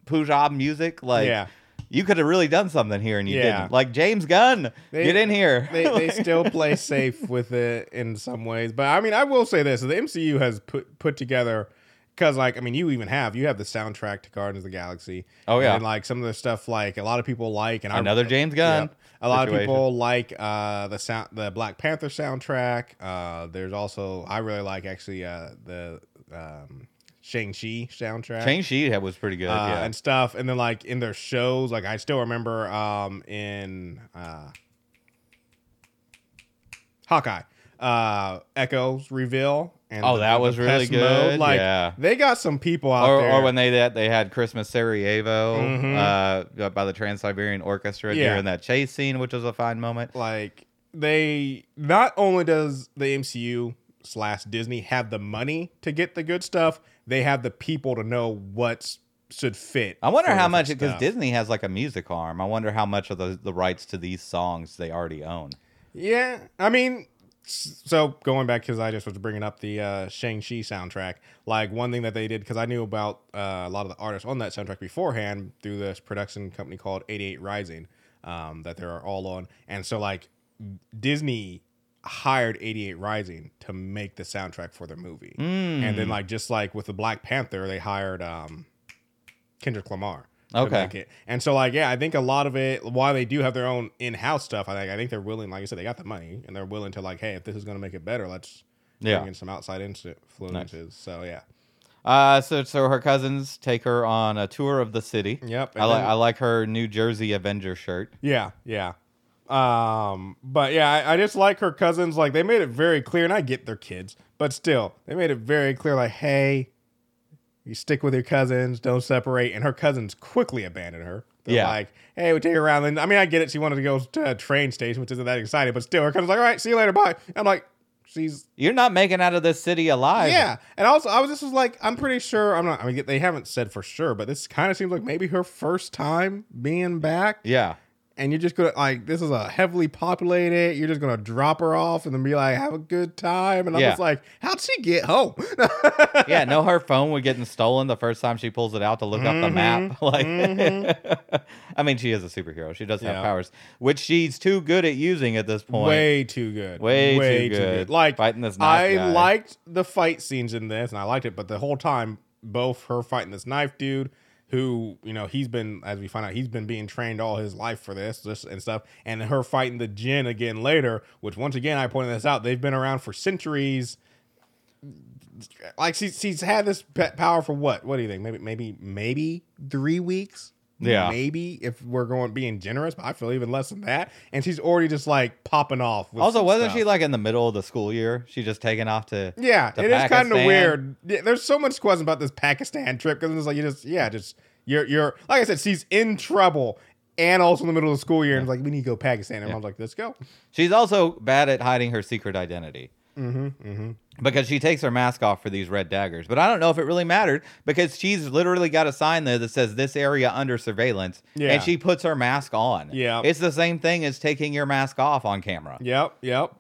Punjab music, like yeah. you could have really done something here and you Yeah. didn't. Like James Gunn, They- get in here. they, they [laughs] still play safe with it in some ways. But I mean, I will say this: the MCU has put put together because, like, I mean, you even have you have the soundtrack to Guardians of the Galaxy. Oh, yeah. and like some of the stuff, like a lot of people like, and I- Another James Gunn. Yep. A lot situation. of people like uh, the sound, the Black Panther soundtrack. Uh, there's also I really like actually uh, the um, Shang Chi soundtrack. Shang Chi was pretty good. uh, yeah. and stuff, and then like in their shows, like I still remember um, in uh, Hawkeye, uh, Echo's reveal. And Oh, the- that was really pest mode. good, Like yeah. they got some people out or, there. or when they that they had Christmas Sarajevo Mhm. uh, by the Trans Siberian Orchestra Yeah. during that chase scene, which was a fine moment. like they not only does the MCU slash Disney have the money to get the good stuff, they have the people to know what's should fit. I wonder how much because. Disney has like a music arm. I wonder how much of the the rights to these songs they already own. Yeah, I mean, so going back because I just was bringing up the uh, Shang Chi soundtrack. Like one thing that they did because I knew about uh, a lot of the artists on that soundtrack beforehand through this production company called 88 Rising um, that they're all on, and so like Disney hired 88 Rising to make the soundtrack for their movie, and then like just like with the Black Panther, they hired um, Kendrick Lamar. Okay. And so like yeah, I think a lot of it while they do have their own in-house stuff, I think I think they're willing like I said they got the money and they're willing to like hey, if this is going to make it better, let's Yeah. bring in some outside influences. So yeah. Uh, so so her cousins take her on a tour of the city. Yep. I like I like her New Jersey Avenger shirt. Yeah, yeah. Um, but yeah, I, I just like her cousins. Like they made it very clear, and I get their kids, but still, they made it very clear. Like, hey, you stick with your cousins, don't separate. And her cousins quickly abandon her. They're Yeah. like, hey, we take her around. And I mean, I get it. She wanted to go to a train station, which isn't that exciting, but still, her cousin's like, all right, see you later, bye. I'm like, she's You're not making out of this city alive. yeah, and also I was just was like, I'm pretty sure I'm not. I mean, they haven't said for sure, but this kind of seems like maybe her first time being back Yeah. And you're just gonna like this is a heavily populated. You're just gonna drop her off and then be like, have a good time. And I'm Yeah. just like, how'd she get home? [laughs] Yeah, no, her phone would getting stolen the first time she pulls it out to look up the mm-hmm. map. [laughs] Like, mm-hmm. [laughs] I mean, she is a superhero. She does have Yeah. powers, which she's too good at using at this point. Way too good. Way too good. Like Fighting this I guy. liked the fight scenes in this, and I liked it. But the whole time, both her fighting this knife dude, who you know he's been, as we find out, he's been being trained all his life for this, this and stuff, and her fighting the Jin again later. Which once again, I pointed this out. They've been around for centuries. Like she's she's had this power for what? What do you think? Maybe maybe maybe three weeks. Yeah. maybe if we're going being generous, but I feel even less than that. And she's already just like popping off. with Also, wasn't stuff. she like in the middle of the school year? She just taken off to Yeah, to it is kind of weird. Yeah, There's so much questions about this Pakistan trip because it's like you just yeah, just you're you're like I said, she's in trouble and also in the middle of the school year and it's like we need to go Pakistan. And I'm like, let's go. She's also bad at hiding her secret identity. Mm-hmm, mm-hmm. Because she takes her mask off for these red daggers. But I don't know if it really mattered because she's literally got a sign there that says this area under surveillance. Yeah. And she puts her mask on. Yeah. It's the same thing as taking your mask off on camera. Yep, yep.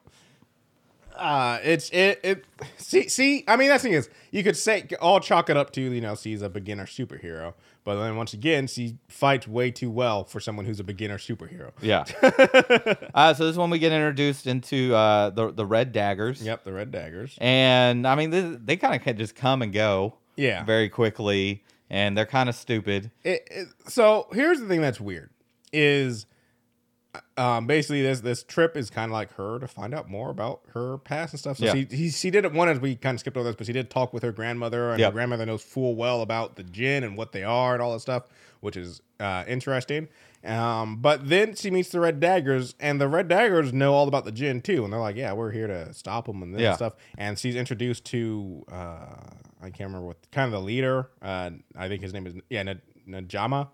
Uh, it's it it see see. I mean, that thing is, you could say all chalk it up to you know she's a beginner superhero, but then once again, she fights way too well for someone who's a beginner superhero. Yeah. [laughs] uh, so this is when we get introduced into uh, the the red daggers. Yep, the red daggers. And I mean, this, they kind of just come and go Yeah. very quickly, and they're kind of stupid. it, it- so here's the thing that's weird is um basically this this trip is kind of like her to find out more about her past and stuff so Yeah. she, he, she did it one as we kind of skipped over this but she did talk with her grandmother and Yep. her grandmother knows full well about the Jin and what they are and all that stuff which is uh interesting um but then she meets the red daggers and the red daggers know all about the Jin too and they're like yeah we're here to stop them and this Yeah. stuff and she's introduced to uh i can't remember what kind of the leader uh i think his name is yeah N- najama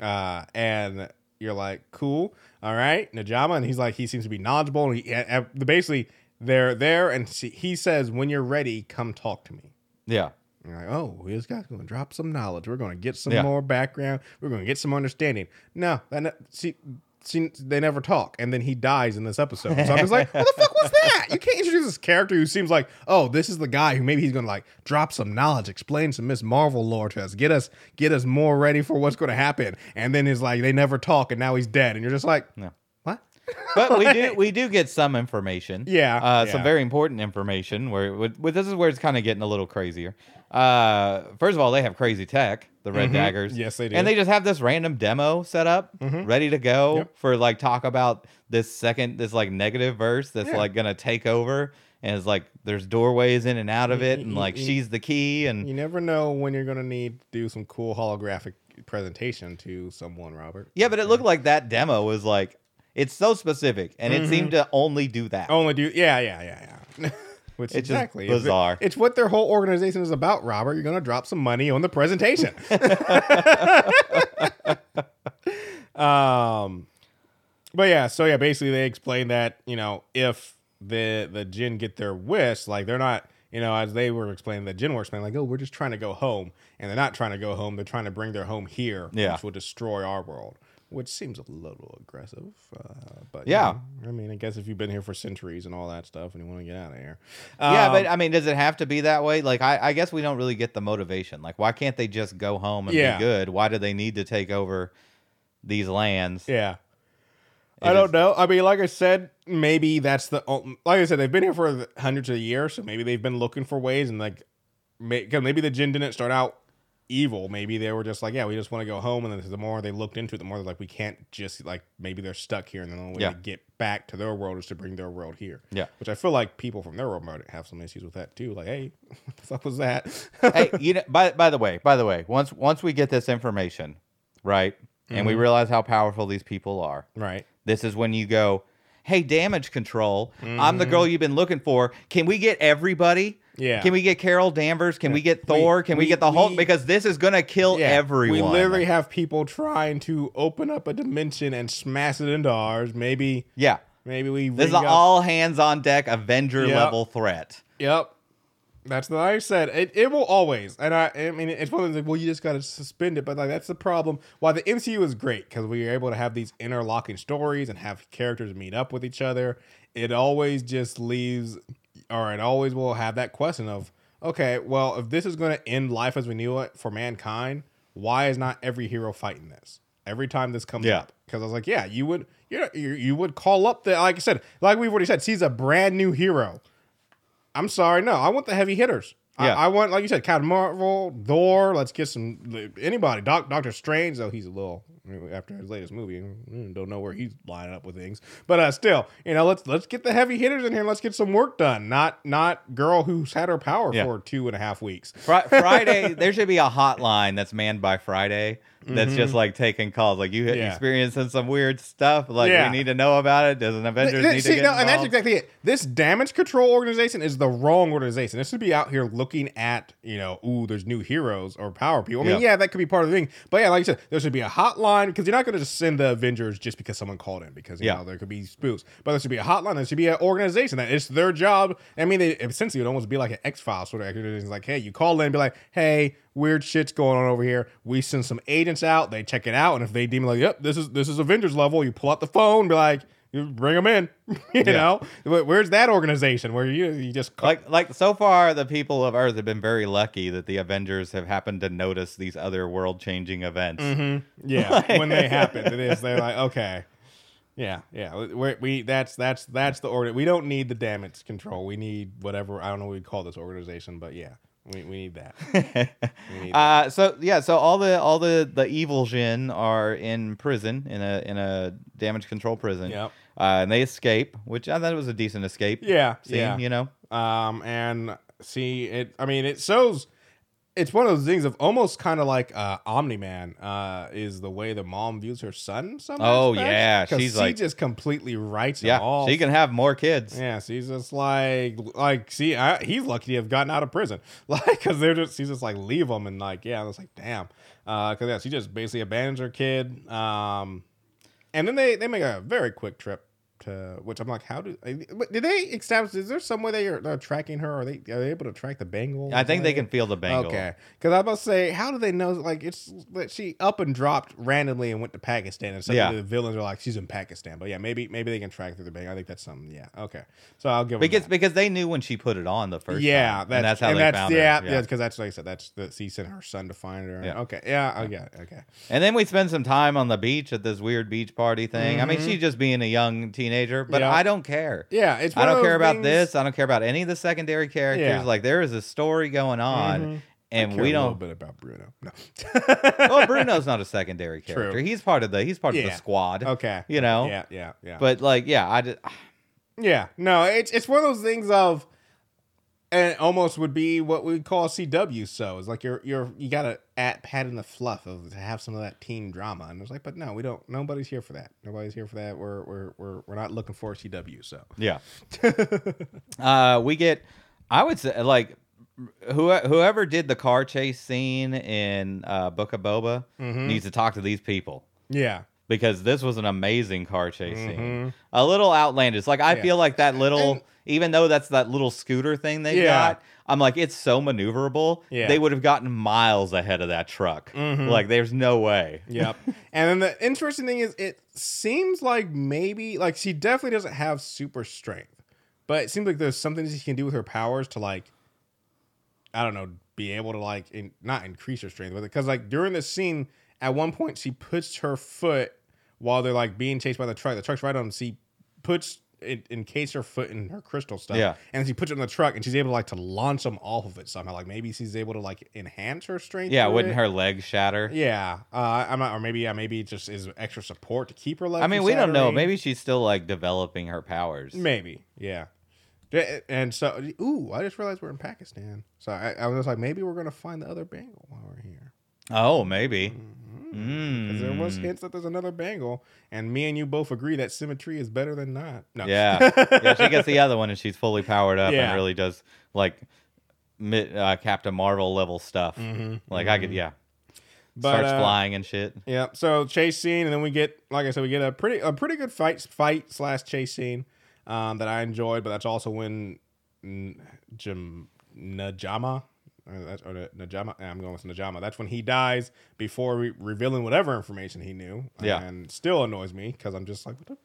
uh, and you're like, cool, all right, Najama, and he's like, he seems to be knowledgeable, and he, uh, basically they're there, and he says, when you're ready, come talk to me. Yeah. And you're like, oh, this guy's going to drop some knowledge. We're going to get some Yeah. more background. We're going to get some understanding. No, that see, see, they never talk, and then he dies in this episode. So I'm just like, [laughs] what the fuck was that? You can't introduce this character who seems like, oh, this is the guy who maybe he's gonna like drop some knowledge, explain some Miss Marvel lore to us, get us get us more ready for what's gonna happen. And then it's like they never talk and now he's dead. And you're just like, No. what? [laughs] but we do [laughs] we do get some information. Yeah, uh, some very important information. Where with, with this is where it's kind of getting a little crazier. Uh, first of all, they have crazy tech, the red daggers. Mm-hmm. Yes, they do. And they just have this random demo set up, ready to go Yep. for like talk about this second, this like negative verse that's Yeah. like gonna take over. And it's like there's doorways in and out of it, and like she's the key, and You never know when you're gonna need to do some cool holographic presentation to someone, Robert. yeah. But it looked like that demo was like it's so specific, and it Mm-hmm. seemed to only do that. Only do yeah, yeah, yeah, yeah. [laughs] Which It's exactly it's- bizarre. It's what their whole organization is about, Robert. You're gonna drop some money on the presentation. [laughs] [laughs] um, but yeah, so yeah, basically they explained that you know if the the Jin get their wish, like they're not. You know, as they were explaining, the Jin were explaining, like, oh, we're just trying to go home. And they're not trying to go home. They're trying to bring their home here, Yeah. which will destroy our world, which seems a little aggressive. Uh, but you Yeah. know, I mean, I guess if you've been here for centuries and all that stuff and you want to get out of here. Yeah, Um, but I mean, does it have to be that way? Like, I, I guess we don't really get the motivation. Like, why can't they just go home and Yeah. be good? Why do they need to take over these lands? Yeah. It I don't is- know. I mean, like I said, maybe that's the like I said they've been here for hundreds of years, so maybe they've been looking for ways and like, may, 'cause maybe the Jin didn't start out evil. Maybe they were just like, yeah, we just want to go home, and then the more they looked into it, the more they're like, we can't just like maybe they're stuck here, and the only way Yeah. to get back to their world is to bring their world here. Yeah. which I feel like people from their world might have some issues with that too. Like, hey, what the fuck was that? hey, [laughs] you know, by by the way, by the way, once once we get this information, right, and Mm-hmm. we realize how powerful these people are, right. this is when you go, "Hey, damage control, I'm the girl you've been looking for. Can we get everybody?" Yeah. Can we get Carol Danvers? Can we get Thor? Can we, we- get the Hulk? we- Because this is gonna kill everyone. We literally have people trying to open up a dimension and smash it into ours. Maybe, yeah. maybe we. This is ring up- all hands on deck Avenger Yep. level threat. Yep. That's what I said. It, it will always, and I, I mean, it's one of those like, well, you just got to suspend it, but like that's the problem. Why the MCU is great because we are able to have these interlocking stories and have characters meet up with each other. It always just leaves, or it always will have that question of, okay, well, if this is going to end life as we knew it for mankind, why is not every hero fighting this every time this comes Yeah. up? Because I was like, yeah, you would, you you you would call up the like I said, like we've already said, she's a brand new hero. I'm sorry, no. I want the heavy hitters. Yeah. I, I want, like you said, Captain Marvel, Thor. Let's get some anybody. Doc, Doctor Strange, though he's a little after his latest movie, mm, don't know where he's lining up with things. But uh, still, you know, let's let's get the heavy hitters in here. and Let's get some work done. Not not girl who's had her power Yeah. for two and a half weeks. Fri Friday, [laughs] there should be a hotline that's manned by Friday that's just like taking calls. Like you Mm-hmm. Yeah. experiencing some weird stuff. Like Yeah. we need to know about it. Does an Avengers Th- need see, to get no, and that's exactly it. This damage control organization is the wrong organization. This should be out here looking at, you know, ooh, there's new heroes or power people. I mean, Yeah. yeah, that could be part of the thing. But yeah, like I said, there should be a hotline because you're not going to just send the Avengers just because someone called in because, you Yeah. know, there could be spooks. But there should be a hotline. There should be an organization that it's their job. I mean, they, essentially, it would almost be like an X Files sort of. It's like, hey, you call in and be like, hey, weird shit's going on over here. We send some agents out. They check it out. And if they deem like, yep, this is this is Avengers level, you pull out the phone be like, you bring them in. [laughs] you know, where's that organization where you you just call, like like so far the people of Earth have been very lucky that the Avengers have happened to notice these other world changing events. Mm-hmm. [laughs] yeah when they happen it is they're like [laughs] okay yeah yeah we we that's that's that's the order we don't need the damage control we need whatever i don't know what we call this organization but yeah we, we need that [laughs] we need that. Uh, so yeah, so all the all the the evil Jin are in prison in a in a damage control prison. Yep. Uh, and they escape, which I thought it was a decent escape. yeah Scene, yeah You know. um and see it i mean it shows it's one of those things of almost kind of like uh omni-man uh is the way the mom views her son some Oh, aspects. yeah, she's she like- just completely writes Yeah. it all She can have more kids. Yeah, she's just like, like, see, I, he's lucky to have gotten out of prison, [laughs] like, because they're just, she's just like, leave him, and like, yeah, I was like, damn, uh, because yeah, she just basically abandons her kid, um, and then they they make a very quick trip to which I'm like, how do? Did they establish? Is there some way they are they're tracking her? Are they are they able to track the bangle? I think they can feel the bangle. Okay, because I must say, how do they know? Like, it's that she up and dropped randomly and went to Pakistan, and suddenly Yeah. the villains are like, she's in Pakistan. But yeah, maybe maybe they can track through the bangle. I think that's something. Yeah, okay. So I'll give Because that. because they knew when she put it on the first yeah, time. and that's how and they that's, found yeah, her. Yeah, because that's like I said, that's the she sent her son to find her. Yeah. Okay, yeah, I it. Okay, And then we spend some time on the beach at this weird beach party thing. I mean, Mhm. she's just being a young teenager, but Yeah. I don't care. yeah, it's. I don't care about things- this. I don't care about any of the secondary characters. Yeah. Like there is a story going on, Mhm. I and we a little bit about Bruno. No. [laughs] well, Bruno's [laughs] not a secondary True. character. He's part of the. He's part of the squad. Okay. You know. Yeah, yeah, yeah. But like, yeah, I just, Yeah, no, it's it's one of those things of, and it almost would be what we call CW. So it's like you're you're you gotta at pat in the fluff of to have some of that teen drama, and it's like, but no, we don't. Nobody's here for that. Nobody's here for that. We're we're we're we're not looking for CW. So yeah. [laughs] uh, we get. I would say like. Who, whoever did the car chase scene in uh, Book of Boba Mm-hmm. needs to talk to these people. yeah, because this was an amazing car chase scene. Mhm. A little outlandish. Like I Yeah. feel like that little, And- even though that's that little scooter thing they Yeah. got, I'm like it's so maneuverable. Yeah. They would have gotten miles ahead of that truck. Mhm. Like there's no way. yep. [laughs] and then the interesting thing is, it seems like maybe like she definitely doesn't have super strength, but it seems like there's something she can do with her powers to like I don't know, be able to like in, not increase her strength, but because like during the scene, at one point she puts her foot while they're like being chased by the truck. The truck's right on. them. She puts it encase her foot in her crystal stuff. Yeah. and she puts it in the truck, and she's able to like to launch them off of it somehow. Like maybe she's able to like enhance her strength. Yeah, wouldn't it. her legs shatter? Yeah, uh, I'm not, or maybe yeah, maybe it just is extra support to keep her legs. I mean, we don't know. Maybe she's still like developing her powers. Maybe, yeah. And so, ooh, I just realized we're in Pakistan. So I, I was like, maybe we're gonna find the other bangle while we're here. Oh, maybe. Mm-hmm. 'Cause there was Mm. hints that there's another bangle, and me and you both agree that symmetry is better than not. No. Yeah, [laughs] yeah. She gets the other one, and she's fully powered up Yeah. and really does like uh, Captain Marvel level stuff. Mhm, Like I could, yeah, But, starts uh, flying and shit. Yeah. So chase scene, and then we get, like I said, we get a pretty a pretty good fight fight slash chase scene um, that I enjoyed. But that's also when N- Jam- Najama. That's or the- Najama. I'm going with Najama. That's when he dies before re- revealing whatever information he knew. Yeah. and still annoys me because I'm just like, what the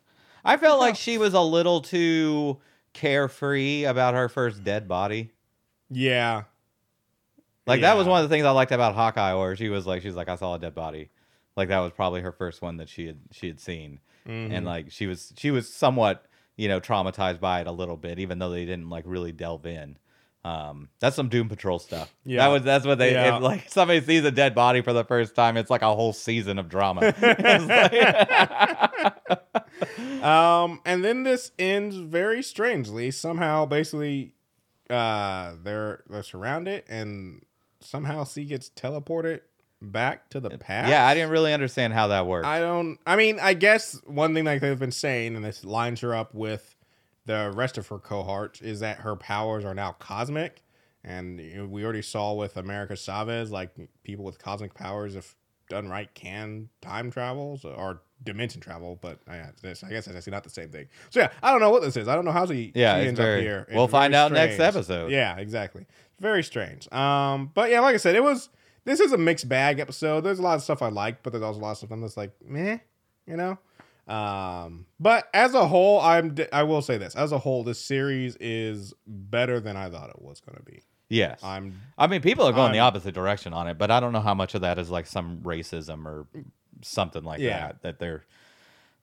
I felt like she was a little too carefree about her first dead body. yeah, Like that was one of the things I liked about Hawkeye, where she was like, she's like, I saw a dead body. Like that was probably her first one that she had she had seen, Mm-hmm. and like she was she was somewhat you know traumatized by it a little bit, even though they didn't like really delve in. Um, that's some Doom Patrol stuff. Yeah. that was that's what they Yeah. if, like. Somebody sees a dead body for the first time, it's like a whole season of drama. [laughs] [laughs] [laughs] Um, and then this ends very strangely. Somehow, basically, uh, they're they're surrounded, and somehow C gets teleported back to the past. yeah, I didn't really understand how that worked. I don't. I mean, I guess one thing like they've been saying, and this lines her up with the rest of her cohort, is that her powers are now cosmic. And we already saw with America Chavez, like people with cosmic powers, if done right, can time travel or dimension travel. But uh, yeah, this, I guess it's actually not the same thing. So yeah, I don't know what this is. I don't know how she, Yeah, she ends very- up here. we'll find out next episode. Yeah, exactly. Very strange. Um, but yeah, like I said, it was. This is a mixed bag episode. There's a lot of stuff I like, but there's also a lot of stuff I'm just like, meh, you know. Um, but as a whole, I'm. I will say this: as a whole, this series is better than I thought it was going to be. yes, I'm. I mean, people are going the I'm- opposite direction on it, but I don't know how much of that is like some racism or something like Yeah. that. That they're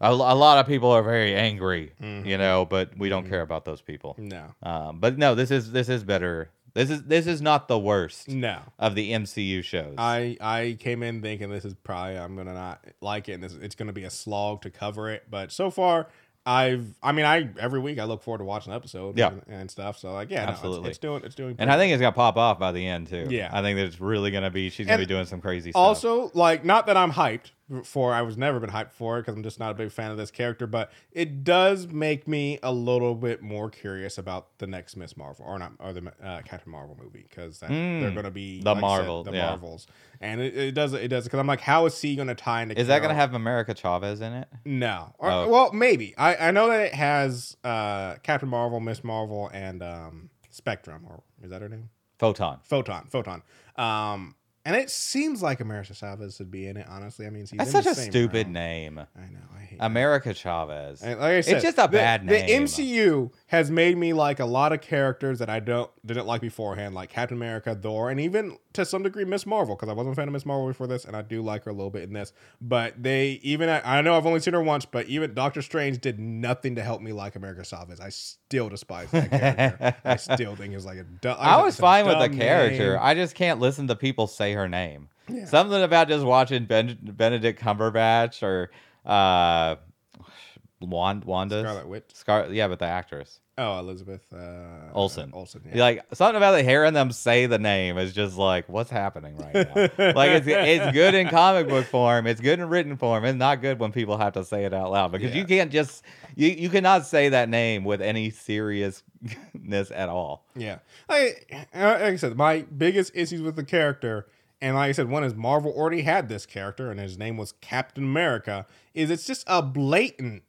a, a lot of people are very angry, Mm-hmm. you know, but we don't care about those people. No, Um, but no, this is this is better. This is this is not the worst no. of the MCU shows. I I came in thinking this is probably I'm gonna not like it, and this it's gonna be a slog to cover it. But so far, I've. I mean, I every week I look forward to watching an episode. Yeah. and, and stuff. So like, yeah, no, it's- Absolutely. it's, doing it's doing. and I think it's gonna pop off by the end too. Yeah. I think that it's really gonna be. She's gonna be doing some crazy stuff. Also, like, not that I'm hyped, for I was never been hyped for it because I'm just not a big fan of this character, but it does make me a little bit more curious about the next Miss Marvel or not or the uh, Captain Marvel movie because they're going to be Hmm. The like I said, Marvel, the yeah. Marvels, and it, it does it does because I'm like, how is he going to tie into? Is that going to have America Chavez in it? No. Or, Oh. Well, maybe. I, I know that it has uh, Captain Marvel, Miss Marvel, and um, Spectrum, or is that her name? Photon. Photon. Photon. Um, and it seems like America Chavez would be in it. Honestly, I mean, she's That's such a stupid name. I know. I hate. America Chavez. And like I said, it's just a the- bad name. The MCU has made me like a lot of characters that I don't didn't like beforehand, like Captain America, Thor, and even to some degree Miss Marvel, because I wasn't a fan of Miss Marvel before this, and I do like her a little bit in this. But they even I know I've only seen her once, but even Doctor Strange did nothing to help me like America Chavez. I still despise that character. I [laughs] still think it's like a. Du- I was fine with the character. name. I just can't listen to people say her name. Yeah. Something about just watching ben- Benedict Cumberbatch or uh, Wand- Wanda. Scarlet Witch. Scar- yeah, but the actress. Oh, Elizabeth uh, Olsen. Olsen. Yeah. Like something about the hearing them say the name is just like, what's happening right now? like it's it's good in comic book form, it's good in written form. It's not good when people have to say it out loud because you can't just you you cannot say that name with any seriousness at all. Yeah, like, uh, like I said, my biggest issues with the character, and like I said, one is Marvel already had this character, and his name was Captain America. Is it's just a blatant,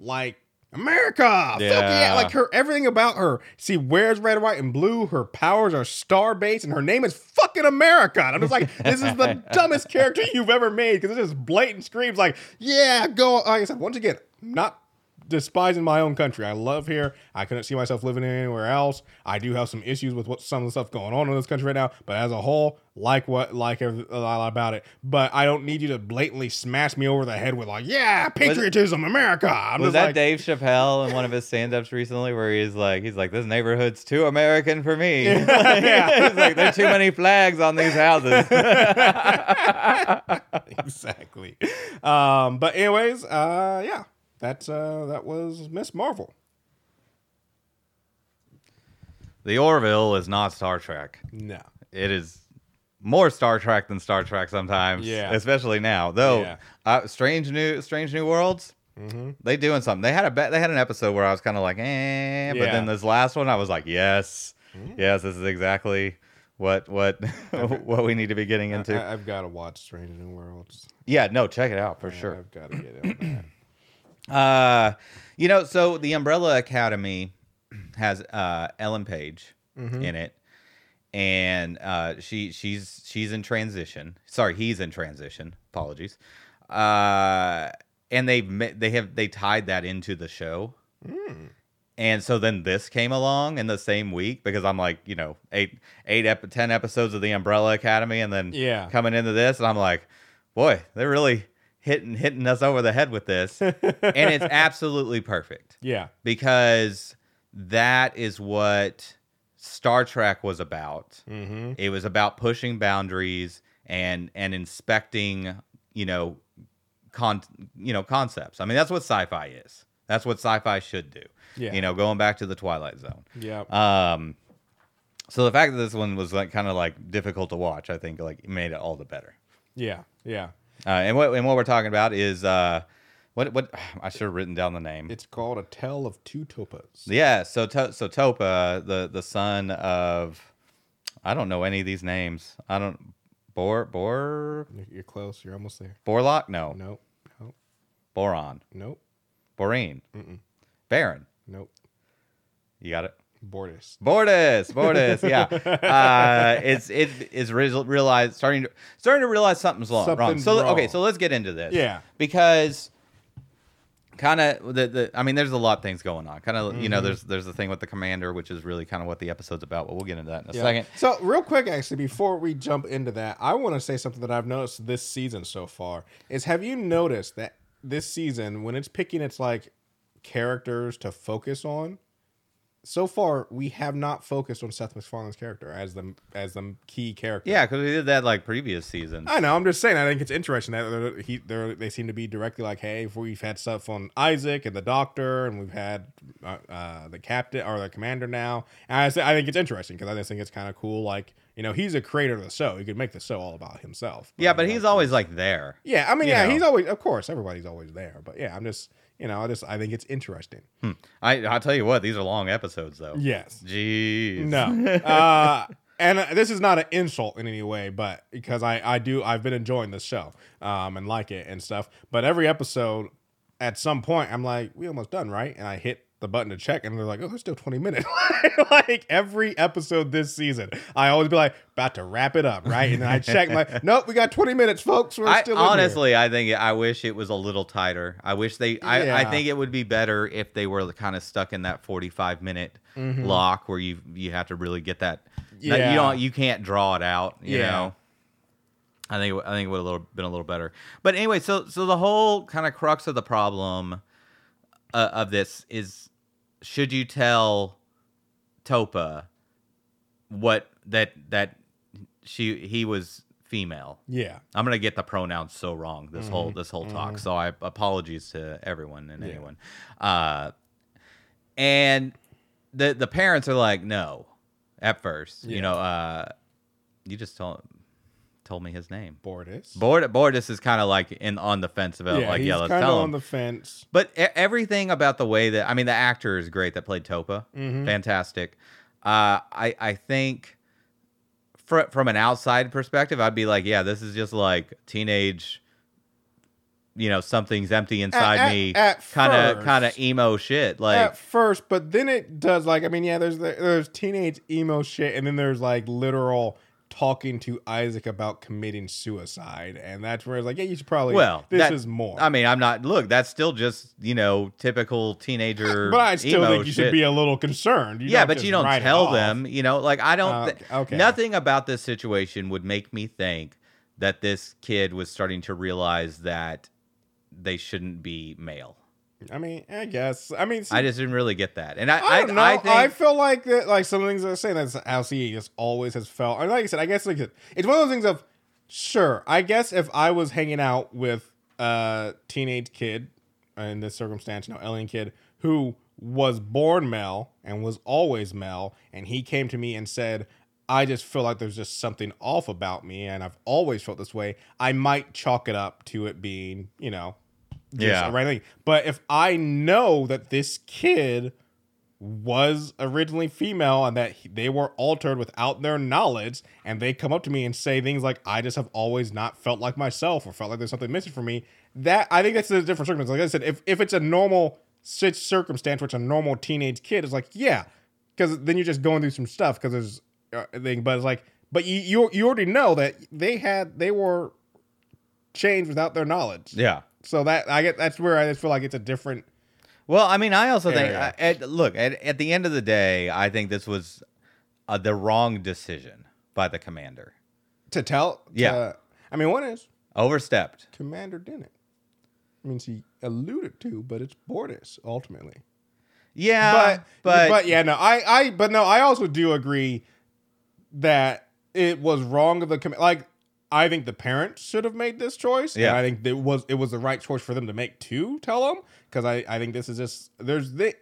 like America, fuck yeah, Yeah. like her everything about her. She wears red, white, and blue. Her powers are star based, and her name is fucking America. And I'm just like, this is the [laughs] dumbest character you've ever made because it just blatant screams like, yeah, go. Oh, like I said, once again, not despising my own country. I love here. I couldn't see myself living anywhere else. I do have some issues with what some of the stuff going on in this country right now, but as a whole, like what like a lot about it. But I don't need you to blatantly smash me over the head with like, yeah, patriotism, America. I'm Was that like, Dave Chappelle in one of his stand-ups recently, where he's like, he's like, this neighborhood's too American for me. Yeah. [laughs] [laughs] he's like, there are too many flags on these houses. [laughs] exactly. Um, but anyways, uh, yeah, that's uh, that was Miss Marvel. the Orville is not Star Trek. No. It is more Star Trek than Star Trek sometimes. Yeah. especially now. Though, Yeah. uh, Strange New Strange New Worlds. Mm-hmm. They doing something. They had a be- they had an episode where I was kind of like, eh, but Yeah. then this last one I was like, yes, yes, this is exactly what what [laughs] what we need to be getting into. I, have got to watch Strange New Worlds. yeah, no, check it out for Yeah, sure. I've got to get that. Uh, you know, so the Umbrella Academy has uh, Ellen Page in it, and uh, she she's she's in transition. Sorry, he's in transition. Apologies. Uh, and they they have they tied that into the show. And so then this came along in the same week because I'm like, you know, eight, eight, ep- ten episodes of the Umbrella Academy, and then Yeah. coming into this, and I'm like, boy, they're really hitting hitting us over the head with this, [laughs] and it's absolutely perfect Yeah. because that is what Star Trek was about. Mm-hmm. It was about pushing boundaries and and inspecting, you know, con you know concepts. I mean, that's what sci-fi is. That's what sci-fi should do. Yeah. You know, going back to the Twilight Zone. Yeah. Um, so the fact that this one was like kind of like difficult to watch, I think like made it all the better. yeah. Yeah. Uh, and what and what we're talking about is uh, what what [sighs] I should have written down the name. It's called A Tale of Two Topas. Yeah, so to, so Topa, the the son of, I don't know any of these names. I don't Bor Bor You're- close. You're almost there. Borlock. No, Nope. Nope. Boron, Nope. Boreen, Mm-mm. Baron. Nope. You got it. Bortus. Bortus, Bortus, yeah. [laughs] Uh, it's it is re- realize starting to starting to realize something's wrong. Something's So wrong. okay, so let's get into this. Yeah. because kind of the, the I mean, there's a lot of things going on. Kind of you know, there's there's the thing with the commander, which is really kind of what the episode's about. But we'll get into that in a Yeah. second. So, real quick, actually, before we jump into that, I want to say something that I've noticed this season so far is have you noticed that this season, when it's picking its like characters to focus on, so far we have not focused on Seth MacFarlane's character as the as the key character. Yeah, because we did that like previous seasons. I know. I'm just saying. I think it's interesting that they're, he, they're, they seem to be directly like, hey, if we've had stuff on Isaac and the Doctor, and we've had uh, uh, the captain or the commander now. And I, say, I think it's interesting because I just think it's kind of cool. Like, you know, he's a creator of the show. He could make the show all about himself. yeah, but he's always like there. Yeah, I mean, yeah, know. he's always, of course, everybody's always there. But yeah, I'm just, you know, I just, I think it's interesting. I I'll tell you what, these are long episodes though. Yes. Jeez. No. [laughs] Uh, and uh, this is not an insult in any way, but because I, I do, I've been enjoying this show um, and like it and stuff. But every episode, at some point, I'm like, we almost done, right? And I hit the button to check, and they're like, oh, there's still 20 minutes. [laughs] like every episode this season, I always be like, about to wrap it up, right? And then I check, like, [laughs] nope, we got 20 minutes, folks. We're I, still in here." honestly, I think I wish it was a little tighter. I wish they. I, I think it would be better if they were kind of stuck in that forty-five minute Mm-hmm. lock where you you have to really get that. that Yeah. you don't. You can't draw it out. You Yeah. know. I think I think it would have been a little better. But anyway, so so the whole kind of crux of the problem uh, of this is should you tell Topa what that that she he was female Yeah. I'm gonna get the pronouns so wrong this whole this whole talk. So I apologies to everyone and Yeah. anyone. Uh, and the the parents are like, no, at first, Yeah. you know, uh, you just told told me his name. Bortus. Bord Bortus is kind of like in on the fence about yeah, like he's yeah, let's kind of tell on him. the fence. But e- everything about the way that I mean, the actor is great that played Topa, Mm-hmm. fantastic. Uh, I I think fr- from an outside perspective, I'd be like, yeah, this is just like teenage, you know, something's empty inside at- me, at kind of kind of emo shit. Like, at first, but then it does like I mean, yeah, there's there's teenage emo shit, and then there's like literal talking to Isaac about committing suicide, and that's where it's like, yeah, you should probably. well, this that- is more. I mean, I'm not. Look, that's still just you know typical teenager. [laughs] but I still think you shit. should be a little concerned. You yeah, but you don't tell them. You know, like I don't. Uh, okay. Nothing about this situation would make me think that this kid was starting to realize that they shouldn't be male. I mean, I guess. I mean, see, I just didn't really get that, and I, I don't know. I, I, feel like that, like some things are saying that's how CE just always has felt. And like I said, I guess like it's one of those things of sure. I guess if I was hanging out with a teenage kid in this circumstance, you know, alien kid who was born male and was always male, and he came to me and said. I just feel like there's just something off about me, and I've always felt this way. I might chalk it up to it being, you know, Yeah. a right. But if I know that this kid was originally female and that he- they were altered without their knowledge and they come up to me and say things like i just have always not felt like myself or felt like there's something missing from me that i think that's a different circumstance like i said if, if it's a normal circumstance which a normal teenage kid is like yeah because then you're just going through some stuff because there's uh, thing but it's like but you, you you already know that they had they were changed without their knowledge yeah. So that i get that's where i just feel like it's a different Well, I mean, I also think, I- at, look, at, at the end of the day, I think this was uh, the wrong decision by the commander. to tell Yeah. to- i mean one is Overstepped. Commander didn't. I mean, he alluded to, but it's Bortus ultimately. Yeah, but, but but yeah, no, I I but no, I also do agree that it was wrong of the com- like. I think the parents should have made this choice. and Yeah. I think it was it was the right choice for them to make to tell them because I I think this is just there's the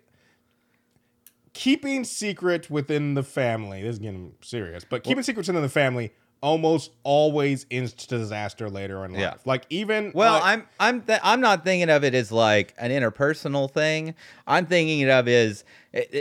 keeping secrets within the family. This is getting serious, but keeping secrets within the family almost always ends to disaster later in life. Yeah. Like even Well, like- I'm I'm th- I'm not thinking of it as like an interpersonal thing. I'm thinking of it as,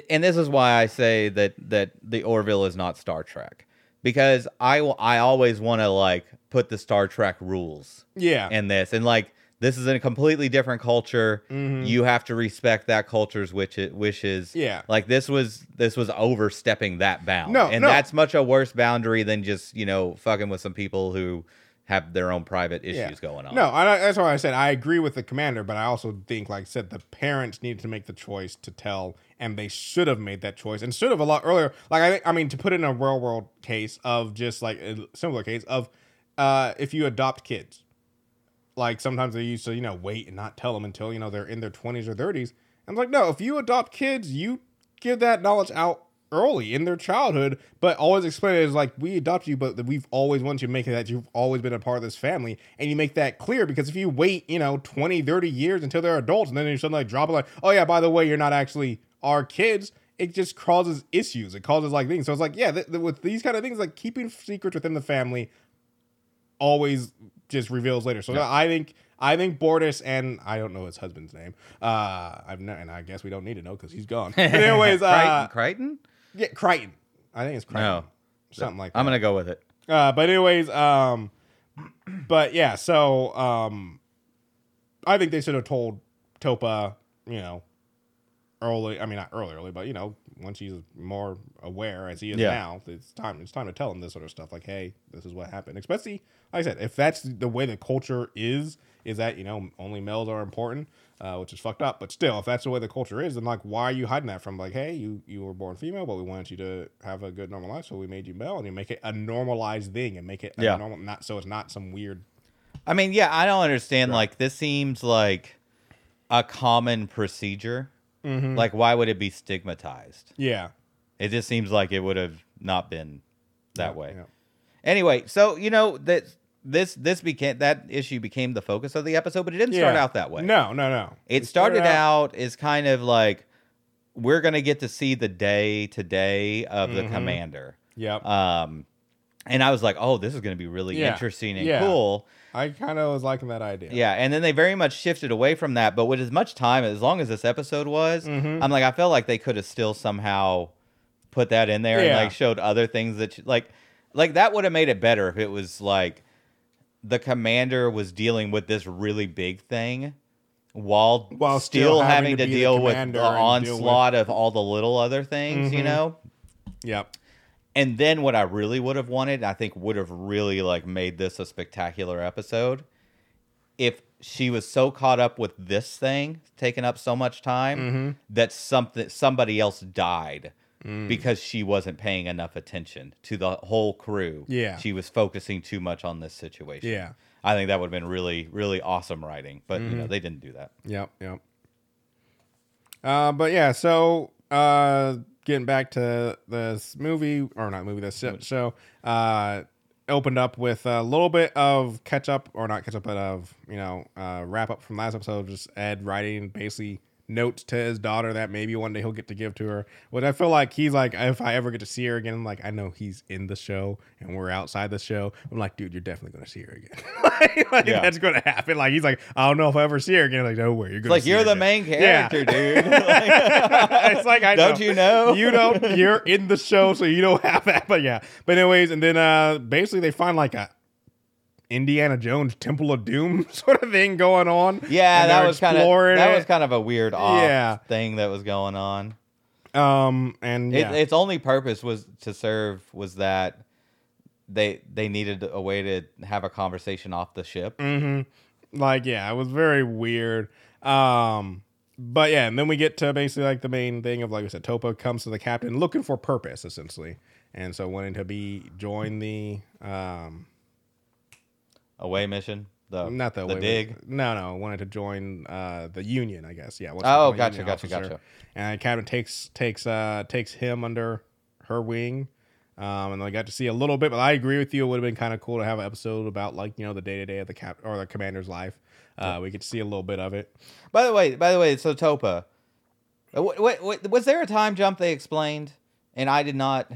and this is why I say that that the Orville is not Star Trek because I I always want to like put the Star Trek rules yeah in this and like this is a completely different culture. You have to respect that culture's which wishes. Mm-hmm. Yeah. like this was this was overstepping that bound. No, and no. that's much a worse boundary than just you know fucking with some people who have their own private issues Yeah. going on. No, I, that's why I said I agree with the commander, but I also think, like I said, the parents need to make the choice to tell, and they should have made that choice, and should have a lot earlier. Like I I mean, to put in a real world case of just like a similar case of uh, if you adopt kids, like sometimes they used to, you know, wait and not tell them until you know they're in their twenties or thirties. I'm like, no, if you adopt kids, you give that knowledge out early in their childhood, but always explain it as like we adopt you, but we've always wanted to make it that you've always been a part of this family, and you make that clear because if you wait, you know, 20, 30 years until they're adults, and then you suddenly like drop it like, oh yeah, by the way, you're not actually our kids. It just causes issues. It causes like things. So it's like, yeah, th- th- with these kind of things, like keeping secrets within the family, always just reveals later. So I think I think Bortus and I don't know his husband's name. Uh, I've not, and I guess we don't need to know because he's gone. [laughs] But anyways, uh, Crichton? Crichton? yeah, Crichton. I think it's Crichton. No. Something like that. I'm gonna go with it. Uh, but anyways, um, but yeah, so um, I think they should have told Topa, you know, early. I mean, not early, early, but you know, once he's more aware as he is Yeah. now, it's time. It's time to tell him this sort of stuff. Like, hey, this is what happened. Especially, like I said, if that's the way the culture is, is that you know only males are important, uh, which is fucked up. But still, if that's the way the culture is, then like, why are you hiding that from? Like, hey, you you were born female, but we wanted you to have a good normal life, so we made you male, and you make it a normalized thing and make it a Yeah. normal, not so it's not some weird. I mean, yeah, I don't understand. Like, this seems like a common procedure. Mm-hmm. Like, why would it be stigmatized? Yeah, It just seems like it would have not been that way. Yeah. Anyway, so you know that this this became that issue became the focus of the episode, but it didn't start out that way. No, no, no. It started out as kind of like we're gonna get to see the day to day of the Mhm. commander. Yep. Um, and I was like, oh, this is gonna be really Yeah. interesting and Yeah. cool. I kind of was liking that idea. Yeah, and then they very much shifted away from that. But with as much time, as long as this episode was, Mhm. I'm like, I felt like they could have still somehow put that in there and like showed other things that, you- like, like that would have made it better if it was like the commander was dealing with this really big thing while While still, still having having to to deal with the deal with- onslaught of all the little other things, you Mhm. know. Yep. And then what I really would have wanted, I think would have really like made this a spectacular episode if she was so caught up with this thing taking up so much time Mm-hmm. that something somebody else died Mm. because she wasn't paying enough attention to the whole crew. Yeah. She was focusing too much on this situation. Yeah. I think that would have been really, really awesome writing. But you Mm-hmm. know, they didn't do that. Yep. Yep. Uh, but yeah, so uh, getting back to this movie or not movie, this sh- show, uh, opened up with a little bit of catch up or not catch up, but of you know uh, wrap up from last episode. Just Ed writing basically notes to his daughter that maybe one day he'll get to give to her. Which I feel like he's like, if I ever get to see her again, I'm like I know he's in the show and we're outside the show. I'm like, dude, you're definitely gonna see her again. [laughs] like, like, Yeah. that's gonna happen. Like he's like, I don't know if I ever see her again. Like, no way, you're gonna like see you're the again. main [laughs] Yeah. character, dude. [laughs] it's like I Don't you know? You don't. You're in the show, so you don't have that. But yeah. But anyways, and then uh basically they find like a Indiana Jones Temple of Doom [laughs] sort of thing going on. Yeah, that was kind of that it. was kind of a weird off Yeah. thing that was going on. um and yeah. It, its only purpose was to serve was that they they needed a way to have a conversation off the ship. hmm Like, yeah, it was very weird. Um, but yeah, and then we get to basically like the main thing of like I said, Topa comes to the captain looking for purpose essentially, and so wanting to be join the um Away mission, the not the, the dig. No, no, wanted to join uh the union, I guess. Yeah. Oh, gotcha, gotcha, officer. gotcha. And captain takes takes uh takes him under her wing. Um, and I got to see a little bit, but I agree with you. It would have been kind of cool to have an episode about like you know the day to day of the cap or the commander's life. Uh, we could see a little bit of it. By the way, by the way, so Topa, uh, what, what, what, was there a time jump they explained, and I did not?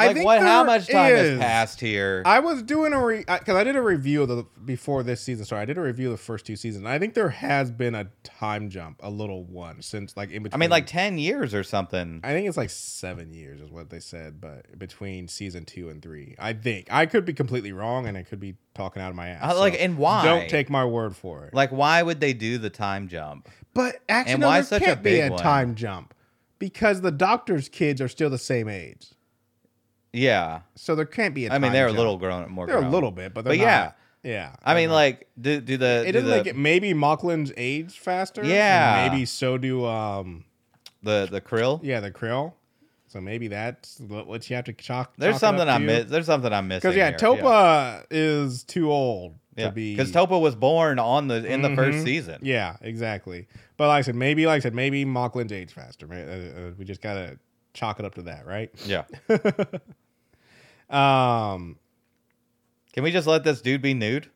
I Like think what? How much time is. has passed here? I was doing a re because I did a review of the before this season started. I did a review of the first two seasons. I think there has been a time jump, a little one since like in between. I mean, like ten years or something. I think it's like seven years is what they said, but between season two and three, I think I could be completely wrong, and I could be talking out of my ass. Uh, like, so and why? Don't take my word for it. Like, why would they do the time jump? But actually, And no, why there such a can't be big a one? time jump because the doctor's kids are still the same age, Yeah, so there can't be a. I mean they're a jump. little grown, more. They're a little bit, but they're But not- yeah. yeah. I mean, not. like, do do the it do the, make it. Maybe Moclan's age faster. Yeah. maybe so do um. the the krill? Yeah, the krill. So maybe that's what you have to chalk. There's chalk something I'm miss. There's something I'm missing. Because yeah, here. Topa is too old. Yeah, to be because Topa was born on the in the first season. Yeah, exactly. But like I said, maybe like I said, maybe Moclans age faster. Right? Uh, uh, we just gotta chalk it up to that, right? Yeah. [laughs] Um. Can we just let this dude be nude?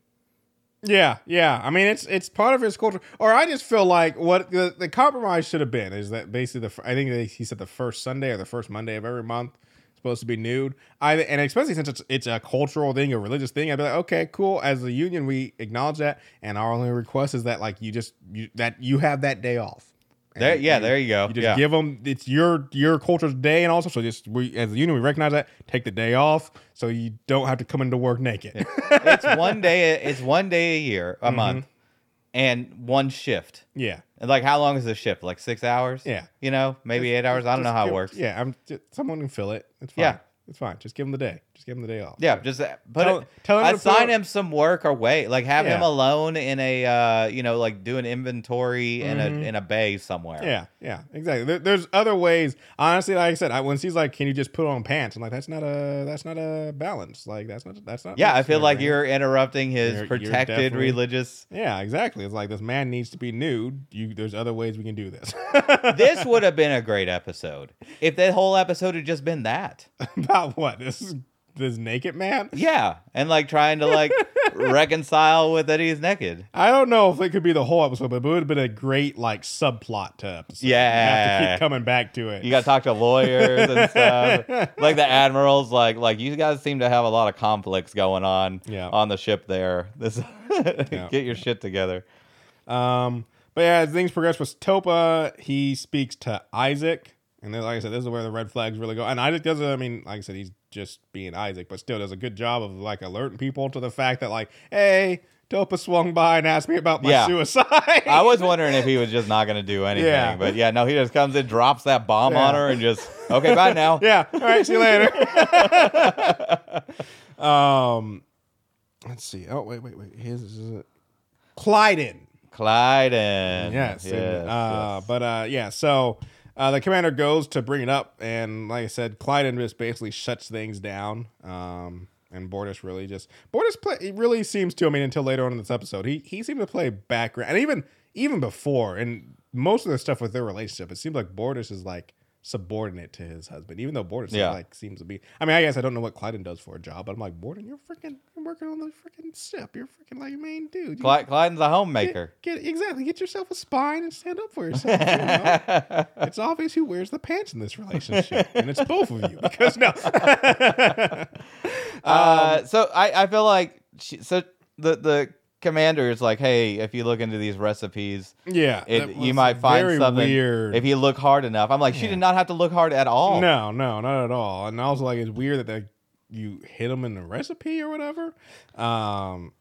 Yeah, yeah. I mean, it's it's part of his culture. Or I just feel like what the, the compromise should have been is that basically the I think he said the first Sunday or the first Monday of every month is supposed to be nude. I and especially since it's it's a cultural thing, a religious thing. I'd be like, okay, cool. As a union, we acknowledge that, and our only request is that like you just you, that you have that day off. There, yeah, there you go. You just yeah. give them it's your your culture's day, and also so just we as a union we recognize that. Take the day off so you don't have to come into work naked. it's one day. It's one day a year, Mm-hmm. a month, and one shift. yeah. And like, how long is the shift? Like six hours? Yeah. You know, maybe eight hours. I don't know Just how it works. Yeah, I'm just, someone can fill it. It's fine. Yeah. it's fine. Just give them the day. Just give him the day off. Yeah, just uh, put Tell- it, tell him assign him some work or wait, like have him alone in a, uh, you know, like do an inventory in a in a bay somewhere. Mm-hmm. Yeah, yeah, exactly. There, there's other ways. Honestly, like I said, I, when she's like, "Can you just put on pants?" I'm like, "That's not a that's not a balance. Like that's not that's not." Yeah, I feel like man." you're interrupting his You're- you're protected religious. Yeah, exactly. It's like this man needs to be nude. You, there's other ways we can do this. [laughs] this [laughs] would have been a great episode if that whole episode had just been that. About what? This is this naked man. Yeah, and like trying to like [laughs] reconcile with that he's naked. I don't know if it could be the whole episode, but it would have been a great like subplot to episode. You have to Yeah. keep coming back to it. You got to talk to lawyers and stuff. [laughs] like the admirals, like like you guys seem to have a lot of conflicts going on Yeah. on the ship there. This [laughs] get your shit together. Um, but yeah, as things progress with Topa, he speaks to Isaac, and then, like I said, this is where the red flags really go. And Isaac does, I mean, like I said, he's just being Isaac, but still does a good job of like alerting people to the fact that, like, hey, Topa swung by and asked me about my Yeah. suicide. I was wondering if he was just not going to do [laughs] anything, Yeah. but yeah, no, he just comes in, drops that bomb Yeah. on her, and just okay, bye now. [laughs] yeah. All right. See you later. [laughs] um, let's see. Oh wait, wait, wait. His is it? Klyden. Klyden. Yes. yes, and, uh, yes. But uh, yeah, so uh, the commander goes to bring it up, and like I said, Klyden just basically shuts things down. Um, and Bortus really just Bortus play. Really seems to. I mean, until later on in this episode, he he seemed to play background, and even even before, and most of the stuff with their relationship, it seems like Bortus is like subordinate to his husband, even though Borden Yeah. like seems to be. I mean, I guess I don't know what Klyden does for a job, but I'm like, Borden, you're freaking you're working on the freaking ship. You're freaking like a main dude. You Cly- Klyden's a homemaker. Get, get exactly. Get yourself a spine and stand up for yourself. you know? [laughs] it's obvious who wears the pants in this relationship, and it's both of you. Because no, [laughs] Uh, so I, I feel like she, so the the commander is like, hey, if you look into these recipes, yeah, it, you might find something weird. if you look hard enough. I'm like, she Yeah. did not have to look hard at all. No, no, not at all. And I was like, it's weird that they, you hit them in the recipe or whatever. Um,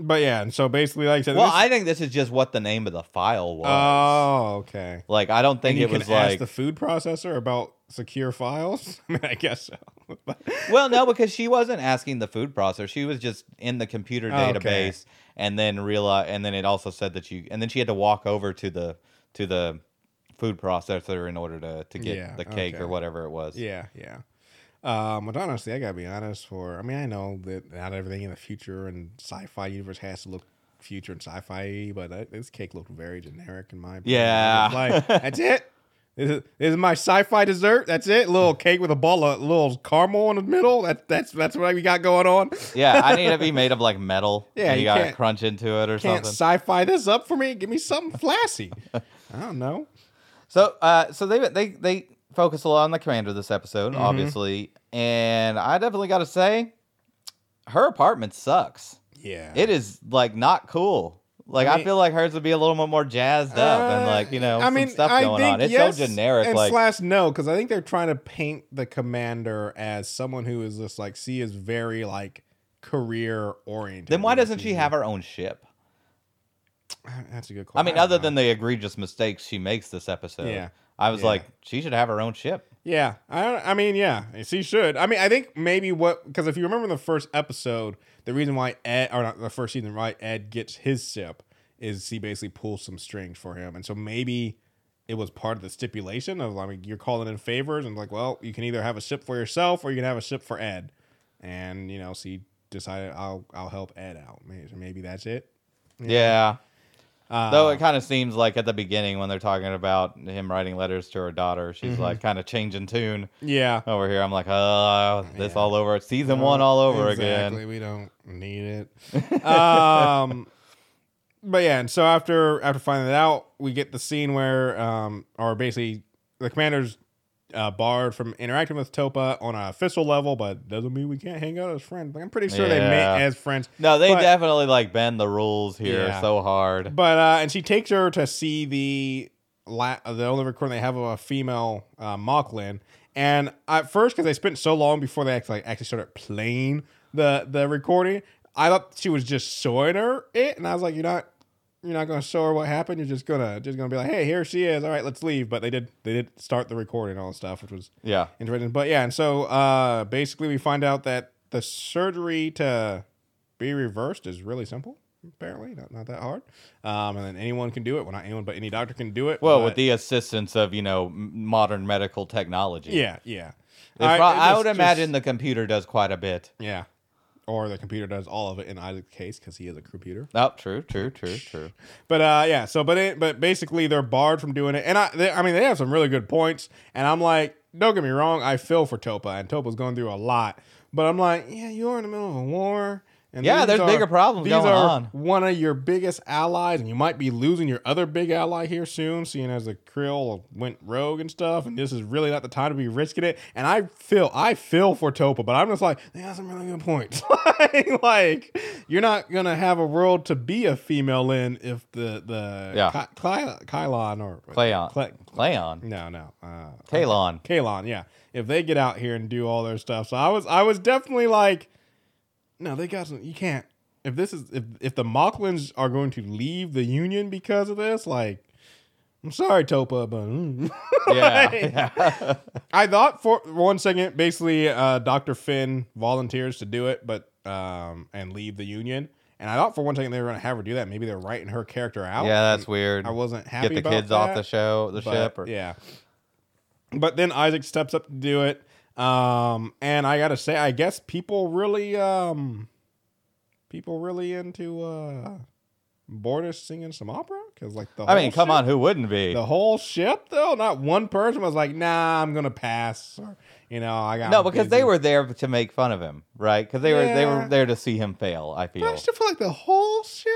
but yeah, and so basically, like I said, Well, this- I think this is just what the name of the file was. oh, okay. like, I don't think you it can was ask like. the food processor about secure files. [laughs] I mean, I guess so. [laughs] Well, no, because she wasn't asking the food processor. She was just in the computer Okay. And then realize, and then it also said that you, and then she had to walk over to the to the food processor in order to to get Yeah, the cake okay. or whatever it was. Yeah, yeah. Um, but honestly, I gotta be honest. For I mean, I know that not everything in the future and sci-fi universe has to look future and sci-fi, but that, this cake looked very generic in my opinion. Yeah. Like that's it. [laughs] This is, is my sci-fi dessert. That's it. Little [laughs] cake with a ball of little caramel in the middle. That that's that's what we got going on. yeah, I need to be [laughs] made of like metal. Yeah, you, you gotta crunch into it or Can't something. sci-fi this up for me. Give me something flashy. [laughs] I don't know. So, uh, so they they they focus a lot on the commander this episode, Mm-hmm. obviously, and I definitely got to say, her apartment sucks. Yeah. It is like not cool. Like I I, feel like hers would be a little bit more jazzed up and Uh, like you know I some mean, stuff I going on. It's yes so generic. And Like slash no, because I think they're trying to paint the commander as someone who is just like she is very like career oriented. then why doesn't she have her own ship? That's a good I mean, don't other know. than the egregious mistakes she makes this episode. Yeah. I was Yeah. like, she should have her own ship. Yeah, I I mean, yeah, she should. I mean, I think maybe what because if you remember the first episode, the reason why Ed or not the first season, why Ed gets his ship is he basically pulls some strings for him, and so maybe it was part of the stipulation of I mean, you're calling in favors and like, well, you can either have a ship for yourself or you can have a ship for Ed, and you know, she decided I'll I'll help Ed out. Maybe, maybe that's it. Yeah. Uh, Though it kind of seems like at the beginning when they're talking about him writing letters to her daughter, she's Mm-hmm. like kind of changing tune yeah. over here. I'm like, oh, this Yeah. all over. It's season one all over exactly. again. We don't need it. [laughs] um, but yeah, and so after after finding that out, we get the scene where, um, or basically the commander's uh, barred from interacting with Topa on a official level, but doesn't mean we can't hang out as friends. Like, I'm pretty sure they Yeah. met as friends. No, they But- definitely like bend the rules here Yeah. so hard. But uh, and she takes her to see the la- the only recording they have of a female uh, Moclan. And at first, because they spent so long before they actually actually started playing the the recording, I thought she was just showing her it, and I was like, "You're not, you're not going to show her what happened. You're just gonna just gonna be like, hey, here she is. All right, let's leave." But they did they did start the recording and all that stuff, which was Yeah. interesting. But yeah, and so uh, basically, we find out that the surgery to be reversed is really simple. Apparently, not not that hard. Um, and then anyone can do it. Well, not anyone, but any doctor can do it. Well, but- with the assistance of you know modern medical technology. yeah, yeah. I- pro- I, just- would just- imagine the computer does quite a bit. yeah, or the computer does all of it in Isaac's case because he is a computer. Oh, true, true, true, [laughs] true. But uh, yeah. So, but it, but basically, they're barred from doing it, and I, they, I mean, they have some really good points, and I'm like, don't get me wrong, I feel for Topa, and Topa's going through a lot, but I'm like, yeah, you're in the middle of a war. And Yeah, there's are- bigger problems these going are on. One of your biggest allies, and you might be losing your other big ally here soon, seeing as the Krill went rogue and stuff. And this is really not the time to be risking it. And I feel, I feel for Topa, but I'm just like, they have some really good points. [laughs] like, like, you're not gonna have a world to be a female in if the the Yeah. Ky- Ky- Kylon or Cleon. Cle- Cleon. no, no, uh, Kaylon. Kaylon, yeah. If they get out here and do all their stuff, so I was, I was definitely like, no, they got some. You can't. If this is, if if the Moclans are going to leave the Union because of this, like, I'm sorry, Topa, but mm. [laughs] Yeah. Yeah. I thought for one second, basically, uh, Doctor Finn volunteers to do it, but um, and leave the Union. And I thought for one second they were going to have her do that. Maybe they're writing her character out. Yeah, that's weird. I wasn't happy Get the kids off the show, the ship. Or, Yeah. But then Isaac steps up to do it. Um, and I gotta say, I guess people really um people really into uh Bortus singing some opera? Because like the I mean, come ship- on, who wouldn't be? the whole ship though, not one person was like, nah, I'm gonna pass or you know, I got no, because they were there to make fun of him, right? Because they were they were there to see him fail. I But I feel. still feel like the whole ship,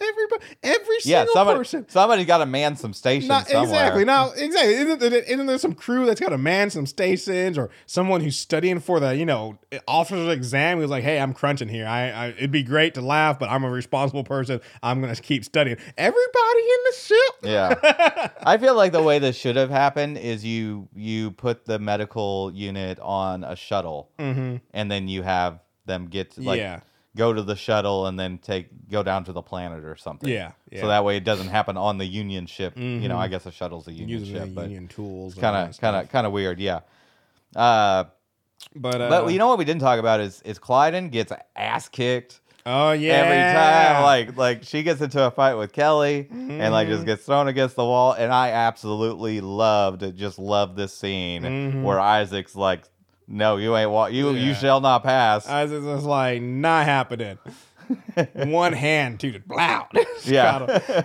everybody every Yeah, single somebody person somebody's got to man some stations Not exactly. Now, exactly. Isn't there, isn't there some crew that's got to man some stations, or someone who's studying for the you know officer's exam who's like, "Hey, I'm crunching here. I, I it'd be great to laugh, but I'm a responsible person. I'm gonna keep studying." Everybody in the ship. Yeah. [laughs] I feel like the way this should have happened is you you put the medical unit on a shuttle, Mm-hmm. and then you have them get to, like Yeah. Go to the shuttle and then take go down to the planet or something. Yeah, yeah. So that way it doesn't happen on the Union ship. You know, Mhm. I guess a shuttle's a Union Using ship, the but union tools. kind of kind of kind of weird. Yeah. Uh, But uh, but you know what we didn't talk about is is Klyden gets ass kicked oh yeah, every time. Like like she gets into a fight with Kelly and like Mm-hmm. just gets thrown against the wall. And I absolutely loved just love this scene Mhm. where Isaac's like, "No, you ain't wa- you you shall not pass." I was just like, not happening. [laughs] One hand to the blow. Yeah.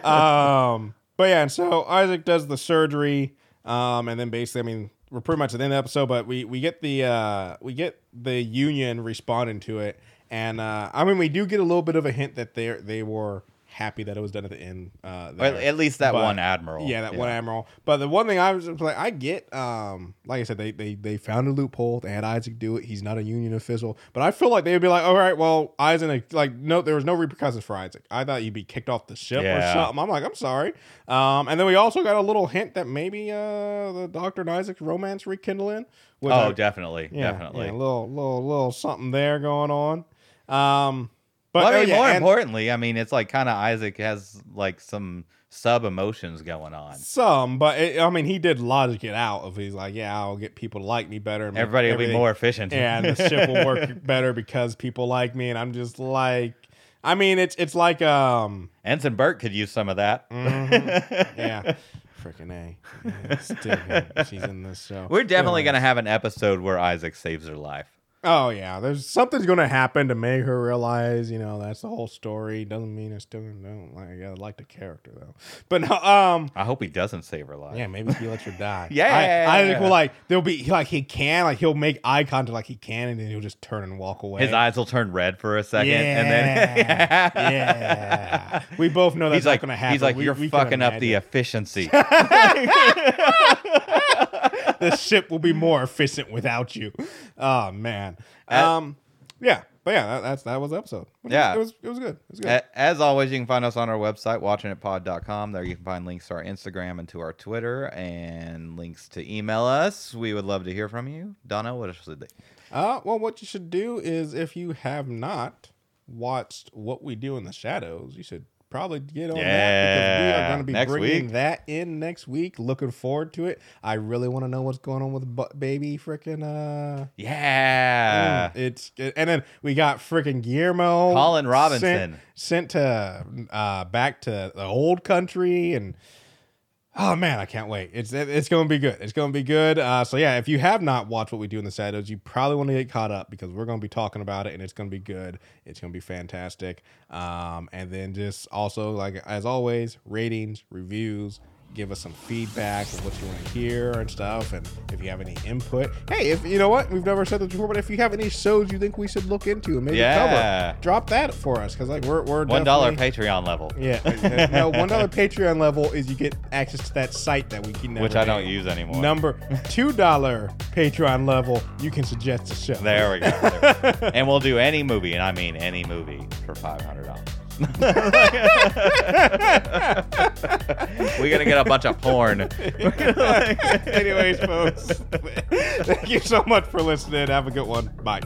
um, but yeah, and so Isaac does the surgery, um, and then basically, I mean, we're pretty much at the end of the episode, but we we get the uh, we get the Union responding to it, and uh, I mean, we do get a little bit of a hint that they they were happy that it was done at the end. Uh, at least that But- one admiral. Yeah, that one admiral. But the one thing I was like, I get, um, like I said, they they they found a loophole. They had Isaac do it. He's not a union official, but I feel like they would be like, all right, well, Isaac, like, no, there was no repercussions for Isaac. I thought you'd be kicked off the ship or something. I'm like, I'm sorry. Um, and then we also got a little hint that maybe uh the Doctor and Isaac romance rekindling. Oh, I- definitely, yeah, definitely. yeah, a little little little something there going on. Um, but Well, I oh, mean, yeah, more and- importantly, I mean, it's like kind of Isaac has like some sub emotions going on. Some, but it, I mean, he did logic it out. Of he's like, yeah, I'll get people to like me better. and Everybody will be more efficient. Yeah, and the ship will work [laughs] better because people like me. And I'm just like, I mean, it's it's like, um, Ensign Burke could use some of that. Mm-hmm. [laughs] yeah, freaking a. Yeah, still. She's in this show. We're definitely Yeah. gonna have an episode where Isaac saves her life. Oh yeah, there's something's gonna happen to make her realize, you know, that's the whole story. Doesn't mean I still don't like I like the character though. But no, um, I hope he doesn't save her life. yeah, maybe he lets her die. [laughs] Yeah. I, I think well, like there'll be like he can like he'll make eye contact like he can, and then he'll just turn and walk away. His eyes will turn red for a second, yeah, and then [laughs] yeah. We both know that's he's like, gonna happen. he's like, We- you're we fucking up the efficiency. [laughs] the ship will be more efficient without you. Oh man. Um. Yeah. But yeah, that, that's that was the episode. It was- Yeah. It was it was good. It was good. A- As always, you can find us on our website, watchingitpod.com. There you can find links to our Instagram and to our Twitter and links to email us. We would love to hear from you. Donna, what else should they? Uh, well, what you should do is if you have not watched What We Do in the Shadows, you should probably get on that because we are going to be next bringing week. that in next week. Looking forward to it. I really want to know what's going on with bu- baby freaking uh Yeah. mm, it's and then we got freaking Guillermo Colin sent- Robinson. sent, to uh back to the old country and Oh man, I can't wait. It's it's going to be good. It's going to be good. Uh, so yeah, if you have not watched what we do in the shadows, you probably want to get caught up because we're going to be talking about it, and it's going to be good. It's going to be fantastic. Um, and then just also like as always, ratings, reviews. Give us some feedback of what you want to hear and stuff, and if you have any input. Hey, if you know what we've never said this before, but if you have any shows you think we should look into and maybe Yeah. cover, drop that for us because like we're we're One dollar Patreon level, yeah, [laughs] no, one dollar Patreon level is you get access to that site that we can never which I don't use anymore. Number [laughs] two dollar Patreon level, you can suggest a show. There we go. There we go. [laughs] and we'll do any movie, and I mean any movie, for five hundred dollars. [laughs] We're gonna get a bunch of porn. [laughs] Anyways, folks, thank you so much for listening. Have a good one. Bye.